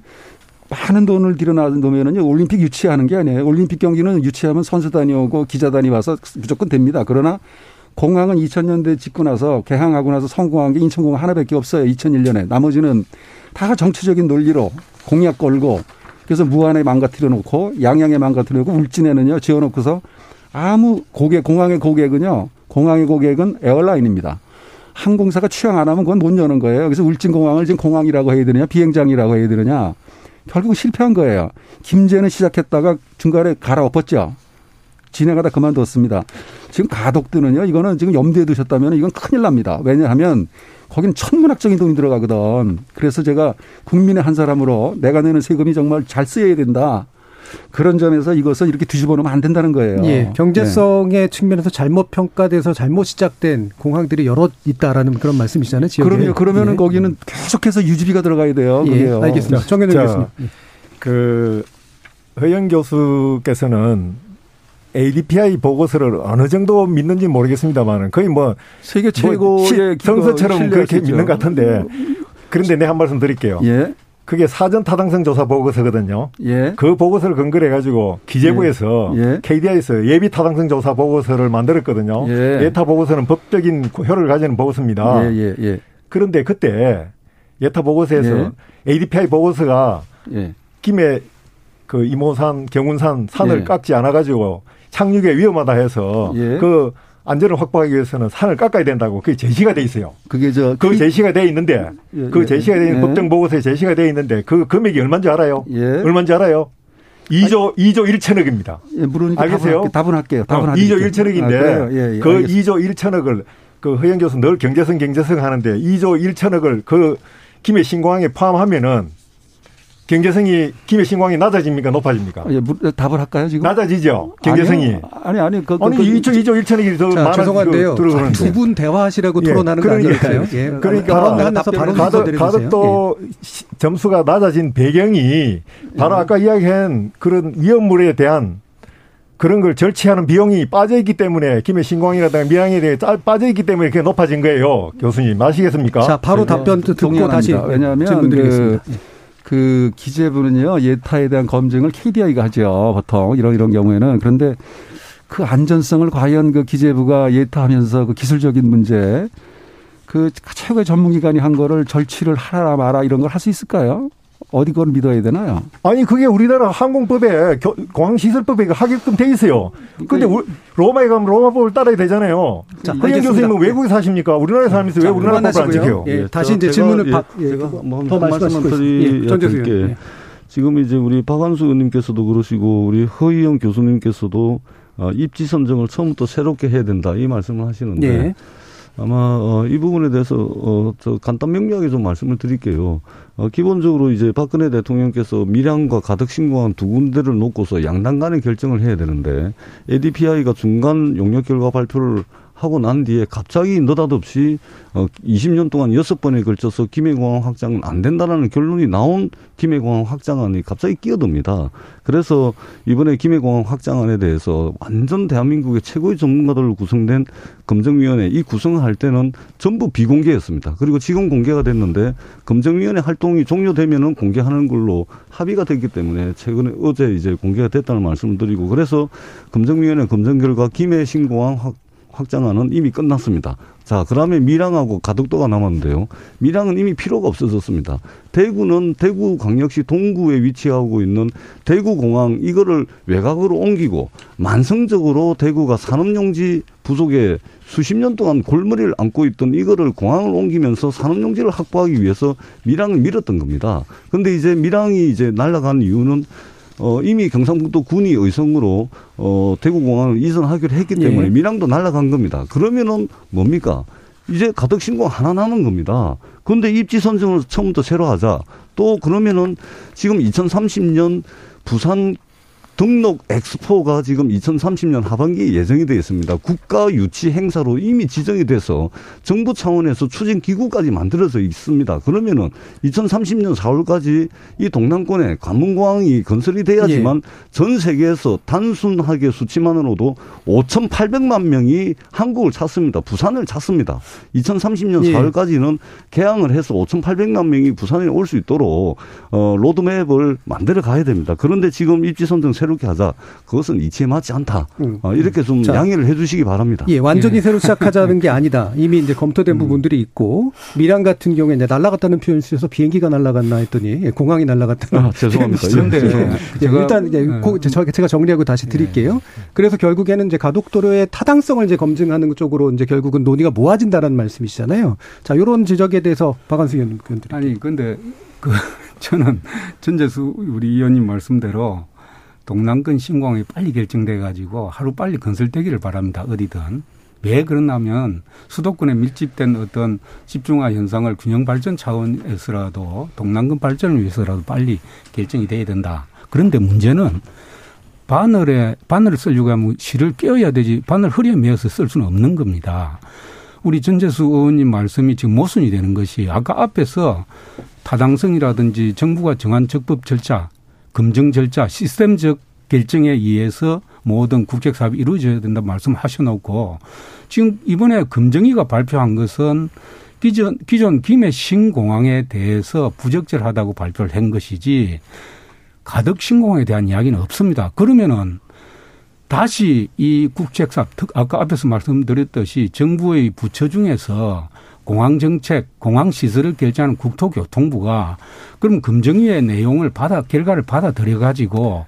많은 돈을 들여놓으면은요 올림픽 유치하는 게 아니에요. 올림픽 경기는 유치하면 선수단이 오고 기자단이 와서 무조건 됩니다. 그러나 공항은 2000년대 짓고 나서 개항하고 나서 성공한 게 인천공항 하나밖에 없어요. 2001년에 나머지는 다 정치적인 논리로 공약 걸고 그래서 무안에 망가뜨려 놓고 양양에 망가뜨려 놓고 울진에는요 지어 놓고서 아무 고객 공항의 고객은요 공항의 고객은 에어라인입니다. 항공사가 취향 안 하면 그건 못 여는 거예요. 그래서 울진 공항을 지금 공항이라고 해야 되느냐 비행장이라고 해야 되느냐 결국 실패한 거예요. 김제는 시작했다가 중간에 갈아엎었죠. 진행하다 그만뒀습니다. 지금 가덕도는요, 이거는 지금 염두에 두셨다면 이건 큰일 납니다. 왜냐하면 거기는 천문학적인 돈이 들어가거든. 그래서 제가 국민의 한 사람으로 내가 내는 세금이 정말 잘 쓰여야 된다. 그런 점에서 이것을 이렇게 뒤집어 놓으면 안 된다는 거예요. 예, 경제성의 네. 측면에서 잘못 평가돼서 잘못 시작된 공항들이 여러 있다라는 그런 말씀이시잖아요. 지역에. 그럼요. 그러면은 예. 거기는 계속해서 유지비가 들어가야 돼요. 예, 그게요. 알겠습니다. 정현영 교수님. 그 허영 교수께서는 ADPI 보고서를 어느 정도 믿는지 모르겠습니다만은 거의 뭐 세계 뭐 최고의 성서처럼 그렇게 믿는 것 같은데 그런데 내가 한 말씀 드릴게요. 예. 그게 사전 타당성 조사 보고서거든요. 예. 그 보고서를 근거로 해가지고 기재부에서 예. 예. KDI에서 예비 타당성 조사 보고서를 만들었거든요. 예. 예타 보고서는 법적인 효력을 가지는 보고서입니다. 예, 예, 예. 그런데 그때 예타 보고서에서 ADPI 보고서가 김해 그 이모산, 경운산 산을 깎지 않아가지고 착륙에 위험하다 해서 예. 그 안전을 확보하기 위해서는 산을 깎아야 된다고 그게 제시가 돼 있어요. 그게 저 그 제시가 돼 있는데 예, 그 예, 제시가 돼 있는 예. 법정 보고서에 제시가 돼 있는데 그 금액이 얼마인지 알아요? 예. 얼마인지 알아요? 2조 아니, 2조 1천억입니다. 예, 물으니까 알겠어요? 답은 할게요. 답은 어, 2조 1천억인데 아, 예, 예, 그 알겠습니다. 2조 1천억을 그 허영 교수 늘 경제성 경제성 하는데 2조 1천억을 그 김해 신공항에 포함하면은 경제성이 김해 신공항이 낮아집니까 높아집니까? 예, 답을 할까요 지금? 낮아지죠. 경제성이. 아니 아니 그, 아니 그, 2조 2조 1천억이 더 자, 많아 죄송한데요. 들어오는데. 두 분 대화하시라고 예, 토론하는 거 그러니까, 아닐까요? 예. 그러니까 발언 하면서 발언 가덕. 가덕도 시- 점수가 낮아진 배경이 바로 아까 이야기한 그런 위험물에 대한 그런 걸 절취하는 비용이 빠져 있기 때문에 김해 신공항이라든가 밀양에 대해 짜- 빠져 있기 때문에 그게 높아진 거예요. 교수님 아시겠습니까? 자, 바로 답변 듣고 동의합니다. 다시 왜냐하면 질문 그, 드리겠습니다. 그 기재부는요 예타에 대한 검증을 KDI가 하죠 보통 이런 이런 경우에는 그런데 그 안전성을 과연 그 기재부가 예타하면서 그 기술적인 문제 그 최고의 전문기관이 한 거를 절취를 하라 마라 이런 걸 할 수 있을까요? 어디 걸 믿어야 되나요? 아니 그게 우리나라 항공법에 겨- 공항시설법에 하게끔 돼 있어요. 근데 우- 로마에 가면 로마법을 따라야 되잖아요. 자, 허영. 교수님은 외국에 사십니까? 우리나라에 사면서 왜 자, 우리나라 법을 안. 지켜요? 예, 예, 다시 이제 질문을 예, 바, 예, 제가 뭐더한 말씀하시고 있습니다. 예, 전 교수님. 예. 지금 이제 우리 박완수 의원님께서도 그러시고 우리 허희영 교수님께서도 어, 입지 선정을 처음부터 새롭게 해야 된다 이 말씀을 하시는데 예. 아마 어, 이 부분에 대해서 어, 저 간단 명료하게 좀 말씀을 드릴게요. 어, 기본적으로 이제 박근혜 대통령께서 밀양과 가덕 신공항 두 군데를 놓고서 양당 간의 결정을 해야 되는데 ADPI가 중간 용역 결과 발표를 하고 난 뒤에 갑자기 느닷없이 어 20년 동안 여섯 번에 걸쳐서 김해공항 확장은 안 된다라는 결론이 나온 김해공항 확장안이 갑자기 끼어듭니다. 그래서 이번에 김해공항 확장안에 대해서 완전 대한민국의 최고의 전문가들로 구성된 검증위원회 이 구성을 할 때는 전부 비공개였습니다. 그리고 지금 공개가 됐는데 검증위원회 활동이 종료되면은 공개하는 걸로 합의가 됐기 때문에 최근에 어제 이제 공개가 됐다는 말씀을 드리고 그래서 검증위원회 검증 결과 김해 신공항 확 확장하는 이미 끝났습니다. 자, 그 다음에 밀양하고 가덕도가 남았는데요. 밀양은 이미 필요가 없어졌습니다. 대구는 대구 광역시 동구에 위치하고 있는 대구공항 이거를 외곽으로 옮기고 만성적으로 대구가 산업용지 부족에 수십 년 동안 골머리를 안고 있던 이거를 공항을 옮기면서 산업용지를 확보하기 위해서 밀양을 밀었던 겁니다. 근데 이제 밀양이 이제 날아간 이유는 어, 이미 경상북도 군이 의성으로 어, 대구공항을 이전하기로 했기 때문에 예. 밀양도 날아간 겁니다. 그러면은 뭡니까? 이제 가덕 신공 하나 남은 겁니다. 그런데 입지 선정을 처음부터 새로 하자. 또 그러면은 지금 2030년 부산 등록 엑스포가 지금 2030년 하반기에 예정이 되어 있습니다. 국가 유치 행사로 이미 지정이 돼서 정부 차원에서 추진 기구까지 만들어져 있습니다. 그러면은 2030년 4월까지 이 동남권에 관문공항이 건설이 돼야지만 예. 전 세계에서 단순하게 수치만으로도 5,800만 명이 한국을 찾습니다. 부산을 찾습니다. 2030년 예. 4월까지는 개항을 해서 5,800만 명이 부산에 올 수 있도록 어 로드맵을 만들어 가야 됩니다. 그런데 지금 입지 선정 새로 새롭게 하자. 그것은 이치에 맞지 않다. 음. 어, 이렇게 좀 자, 양해를 해 주시기 바랍니다. 예, 완전히 예. 새로 시작하자는 게 아니다. 이미 이제 검토된 음. 부분들이 있고 밀양 같은 경우에 이제 날라갔다는 표현을 쓰셔서 비행기가 날라갔나 했더니 예, 공항이 날라갔다는 아, 죄송합니다. 그런데 예, 제가, 일단 이제 예. 제가 정리하고 다시 드릴게요. 예. 그래서 결국에는 이제 가덕도로의 타당성을 이제 검증하는 쪽으로 이제 결국은 논의가 모아진다라는 말씀이시잖아요. 자, 이런 지적에 대해서 박한수 의원님 드릴게요. 아니, 근데 그 저는 전재수 우리 의원님 말씀대로 동남권 신공항이 빨리 결정돼 가지고 하루 빨리 건설되기를 바랍니다. 어디든. 왜 그러냐면 수도권에 밀집된 어떤 집중화 현상을 균형 발전 차원에서라도 동남권 발전을 위해서라도 빨리 결정이 돼야 된다. 그런데 문제는 바늘에 바늘을 쓰려고 하면 실을 깨어야 되지 바늘 허리에 매어서 쓸 수는 없는 겁니다. 우리 전재수 의원님 말씀이 지금 모순이 되는 것이 아까 앞에서 타당성이라든지 정부가 정한 적법 절차 검증 절차, 시스템적 결정에 의해서 모든 국책 사업이 이루어져야 된다 말씀하셔 놓고 지금 이번에 검증위가 발표한 것은 기존 기존 김해 신공항에 대해서 부적절하다고 발표를 한 것이지 가덕 신공항에 대한 이야기는 없습니다. 그러면은 다시 이 국책 사업, 아까 앞에서 말씀드렸듯이 정부의 부처 중에서 공항 정책, 공항 시설을 결정하는 국토교통부가 그럼 금정위의 내용을 받아 결과를 받아들여 가지고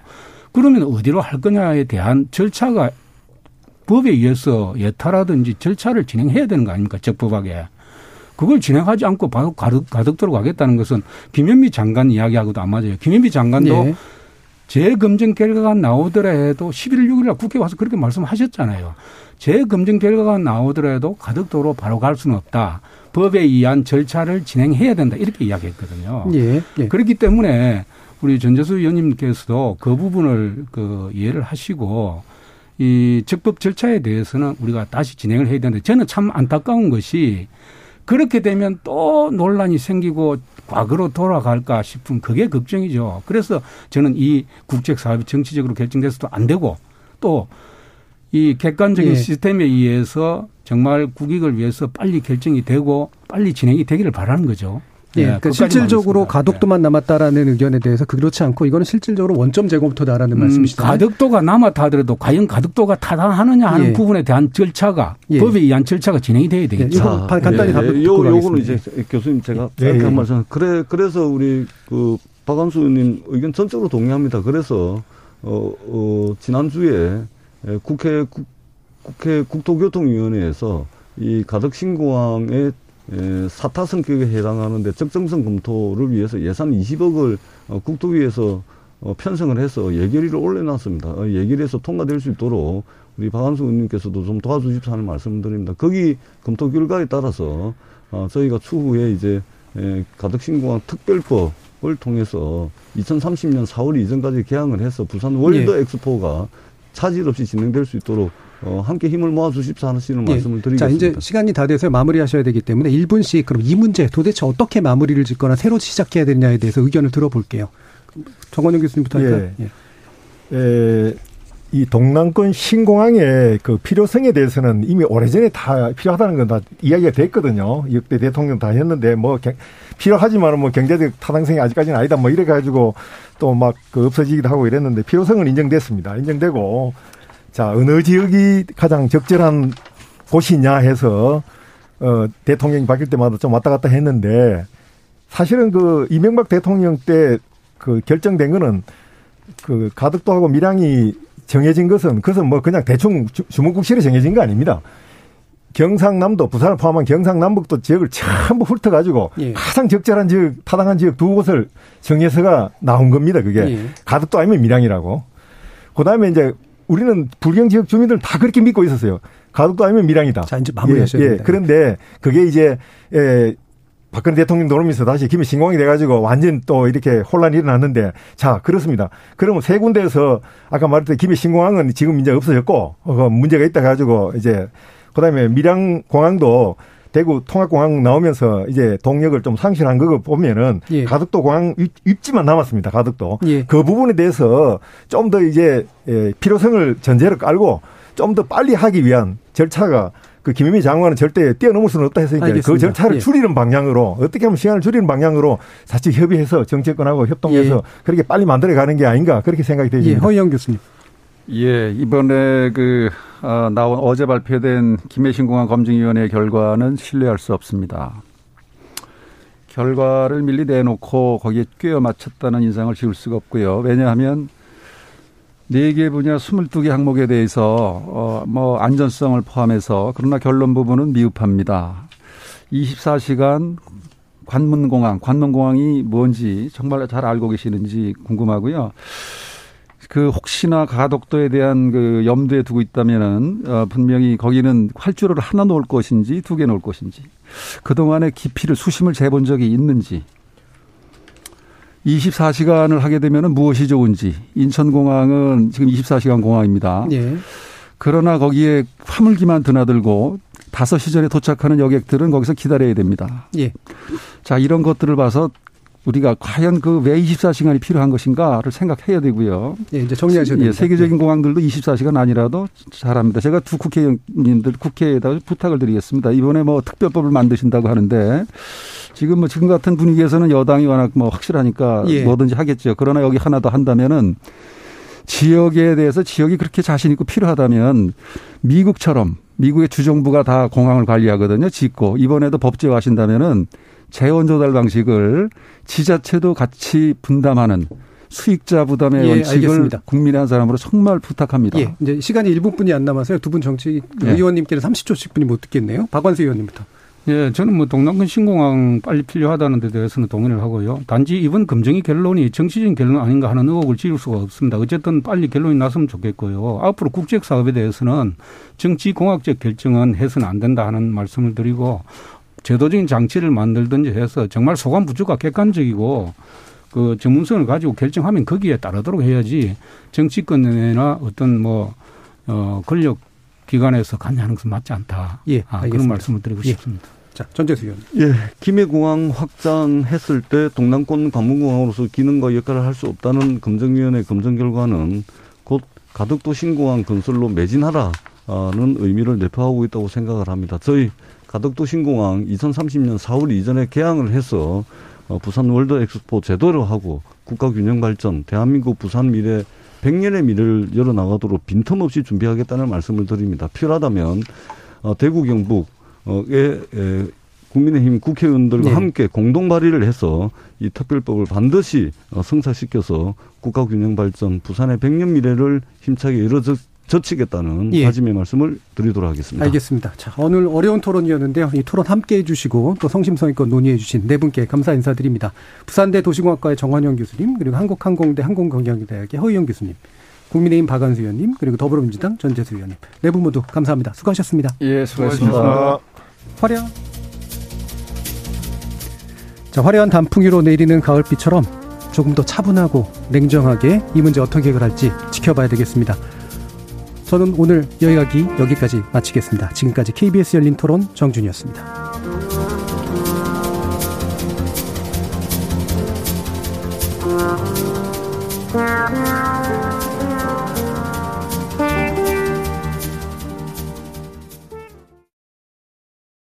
그러면 어디로 할 거냐에 대한 절차가 법에 의해서 예타라든지 절차를 진행해야 되는 거 아닙니까? 적법하게. 그걸 진행하지 않고 바로 가득, 가득 들어가겠다는 것은 김현미 장관 이야기하고도 안 맞아요. 김현미 장관도 예. 재검증 결과가 나오더라도 11월 6일 날 국회 와서 그렇게 말씀하셨잖아요. 재검증 결과가 나오더라도 가덕도로 바로 갈 수는 없다. 법에 의한 절차를 진행해야 된다. 이렇게 이야기했거든요. 예, 예. 그렇기 때문에 우리 전재수 의원님께서도 그 부분을 그 이해를 하시고 이 적법 절차에 대해서는 우리가 다시 진행을 해야 되는데 저는 참 안타까운 것이 그렇게 되면 또 논란이 생기고 과거로 돌아갈까 싶은 그게 걱정이죠. 그래서 저는 이 국책 사업이 정치적으로 결정돼서도 안 되고 또 이 객관적인 예. 시스템에 의해서 정말 국익을 위해서 빨리 결정이 되고 빨리 진행이 되기를 바라는 거죠. 예, 네, 그러니까 실질적으로 가덕도만 남았다라는 의견에 대해서 그렇지 않고 이거는 실질적으로 원점 제공부터다라는 음, 말씀이시죠. 가덕도가 남았다 하더라도 과연 가덕도가 타당하느냐 하는 예. 부분에 대한 절차가 예. 법에 의한 절차가 진행이 돼야 되겠죠. 이거 간단히 답을 예, 요, 요거는 이제 교수님 제가 네. 한 말씀. 그래 그래서 우리 그 박한수 의원님 의견 전적으로 동의합니다. 그래서 어, 어 지난주에 국회 국, 국회 국토교통위원회에서 이 가덕 신공항의 에, 사타 성격에 해당하는데 적정성 검토를 위해서 예산 20억을 어, 국토위에서 어, 편성을 해서 예결위를 올려놨습니다. 어, 예결위에서 통과될 수 있도록 우리 박한수 의원님께서도 좀 도와주십사 하는 말씀드립니다. 거기 검토 결과에 따라서 어, 저희가 추후에 이제 에, 가덕신공항 특별법을 통해서 2030년 4월 이전까지 개항을 해서 부산 월드 예. 엑스포가 차질 없이 진행될 수 있도록 어, 함께 힘을 모아 주십사 하시는 예. 말씀을 드리겠습니다. 자, 이제 시간이 다 돼서 마무리하셔야 되기 때문에 1분씩 그럼 이 문제 도대체 어떻게 마무리를 짓거나 새로 시작해야 되느냐에 대해서 의견을 들어볼게요. 정원영 교수님부터 할까요? 예. 예. 에, 이 동남권 신공항의 그 필요성에 대해서는 이미 오래전에 다 필요하다는 건 다 이야기가 됐거든요. 역대 대통령 다 했는데 뭐 필요하지만은 뭐 경제적 타당성이 아직까지는 아니다 뭐 이래 가지고 또 막 그 없어지기도 하고 이랬는데 필요성은 인정됐습니다. 인정되고 자, 어느 지역이 가장 적절한 곳이냐 해서 어 대통령이 바뀔 때마다 좀 왔다 갔다 했는데 사실은 그 이명박 대통령 때 그 결정된 거는 그 가덕도하고 밀양이 정해진 것은 그것은 뭐 그냥 대충 주문국실에 정해진 거 아닙니다. 경상남도 부산을 포함한 경상남북도 지역을 전부 훑어가지고 예. 가장 적절한 지역 타당한 지역 두 곳을 정해서가 나온 겁니다. 그게 예. 가덕도 아니면 밀양이라고. 그다음에 이제 우리는 불경 지역 주민들 다 그렇게 믿고 있었어요. 가덕도 아니면 밀양이다. 자 이제 마무리하셔야 예, 예. 그런데 그게 이제 예, 박근혜 대통령 노름에서 다시 김해 신공이 돼가지고 완전 또 이렇게 혼란이 일어났는데 자 그렇습니다. 그러면 세 군데에서 아까 말했던 김해 신공항은 지금 이제 없어졌고 어, 문제가 있다 가지고 이제 그다음에 밀양 공항도 대구 통합공항 나오면서 이제 동력을 좀 상실한 거 보면은 예. 가덕도 공항 입지만 남았습니다. 가덕도 예. 그 부분에 대해서 좀 더 이제 예, 필요성을 전제로 깔고 좀 더 빨리 하기 위한 절차가 그 김현미 장관은 절대 뛰어넘을 수는 없다 했으니까 그 알겠습니다. 그 절차를 예. 줄이는 방향으로 어떻게 하면 시간을 줄이는 방향으로 사실 협의해서 정치권하고 협동해서 예. 그렇게 빨리 만들어 가는 게 아닌가 그렇게 생각이 되니다 예. 허영 교수님. 예, 이번에 그 어, 나온 어제 발표된 김해신 공항 검증위원회 결과는 신뢰할 수 없습니다. 결과를 밀리 내놓고 거기에 꿰어 맞췄다는 인상을 지울 수가 없고요. 왜냐하면 4개 분야 22개 항목에 대해서 어, 뭐 안전성을 포함해서 그러나 결론 부분은 미흡합니다. 24시간 관문공항, 관문공항이 뭔지 정말 잘 알고 계시는지 궁금하고요. 그 혹시나 가덕도에 대한 그 염두에 두고 있다면은 어 분명히 거기는 활주로를 하나 놓을 것인지 두 개 놓을 것인지 그 동안의 깊이를 수심을 재본 적이 있는지 24시간을 하게 되면 무엇이 좋은지 인천공항은 지금 24시간 공항입니다. 예. 그러나 거기에 화물기만 드나들고 5시 전에 도착하는 여객들은 거기서 기다려야 됩니다. 예. 자, 이런 것들을 봐서 우리가 과연 그 왜 24시간이 필요한 것인가를 생각해야 되고요. 예, 이제 정리하셔야 됩니다. 예, 세계적인 공항들도 24시간 아니라도 잘합니다. 제가 두 국회의원님들 국회에다 부탁을 드리겠습니다. 이번에 뭐 특별법을 만드신다고 하는데 지금 뭐 지금 같은 분위기에서는 여당이 워낙 뭐 확실하니까 예. 뭐든지 하겠죠. 그러나 여기 하나 더 한다면은 지역에 대해서 지역이 그렇게 자신 있고 필요하다면 미국처럼 미국의 주정부가 다 공항을 관리하거든요. 짓고 이번에도 법제화하신다면은 재원 조달 방식을 지자체도 같이 분담하는 수익자 부담의 예, 원칙을 알겠습니다. 국민의 한 사람으로 정말 부탁합니다. 예, 이제 시간이 1분뿐이 안 남아서요. 두 분 정치 예. 의원님께는 30초씩 분이 못 듣겠네요. 박관수 의원님부터. 예, 저는 뭐 동남권 신공항 빨리 필요하다는 데 대해서는 동의를 하고요. 단지 이번 검증의 결론이 정치적인 결론 아닌가 하는 의혹을 지울 수가 없습니다. 어쨌든 빨리 결론이 났으면 좋겠고요. 앞으로 국책 사업에 대해서는 정치 공학적 결정은 해서는 안 된다 하는 말씀을 드리고 제도적인 장치를 만들든지 해서 정말 소관 부주가 객관적이고 그 전문성을 가지고 결정하면 거기에 따르도록 해야지 정치권이나 어떤 뭐, 어, 권력 기관에서 관여하는 것은 맞지 않다. 예, 아, 그런 말씀을 드리고 예. 싶습니다. 자, 전재수 의원. 예, 김해공항 확장했을 때 동남권 관문공항으로서 기능과 역할을 할 수 없다는 검증위원회 검증 결과는 곧 가덕도 신공항 건설로 매진하라는 의미를 내포하고 있다고 생각을 합니다. 저희 가덕도 신공항 2030년 4월 이전에 개항을 해서 어, 부산 월드 엑스포 제대로 하고 국가 균형 발전, 대한민국 부산 미래 100년의 미래를 열어나가도록 빈틈없이 준비하겠다는 말씀을 드립니다. 필요하다면 어, 대구 경북 에, 에, 국민의힘 국회의원들과 네. 함께 공동 발의를 해서 이 특별법을 반드시 어, 성사시켜서 국가 균형 발전, 부산의 백년 미래를 힘차게 이뤄져 젖히겠다는 예. 다짐의 말씀을 드리도록 하겠습니다. 알겠습니다. 자, 오늘 어려운 토론이었는데요. 이 토론 함께 해주시고 또 성심성의껏 논의해 주신 네 분께 감사 인사드립니다. 부산대 도시공학과의 정환영 교수님 그리고 한국항공대 항공경영대학의 허희영 교수님 국민의힘 박한수 의원님 그리고 더불어민주당 전재수 의원님 네 분 모두 감사합니다. 수고하셨습니다. 예, 수고하셨습니다. 화려한 자 화려한 단풍이로 내리는 가을비처럼 조금 더 차분하고 냉정하게 이 문제 어떻게 해결할지 지켜봐야 되겠습니다. 저는 오늘 여기까지 여기까지 마치겠습니다. 지금까지 KBS 열린 토론 정준이었습니다.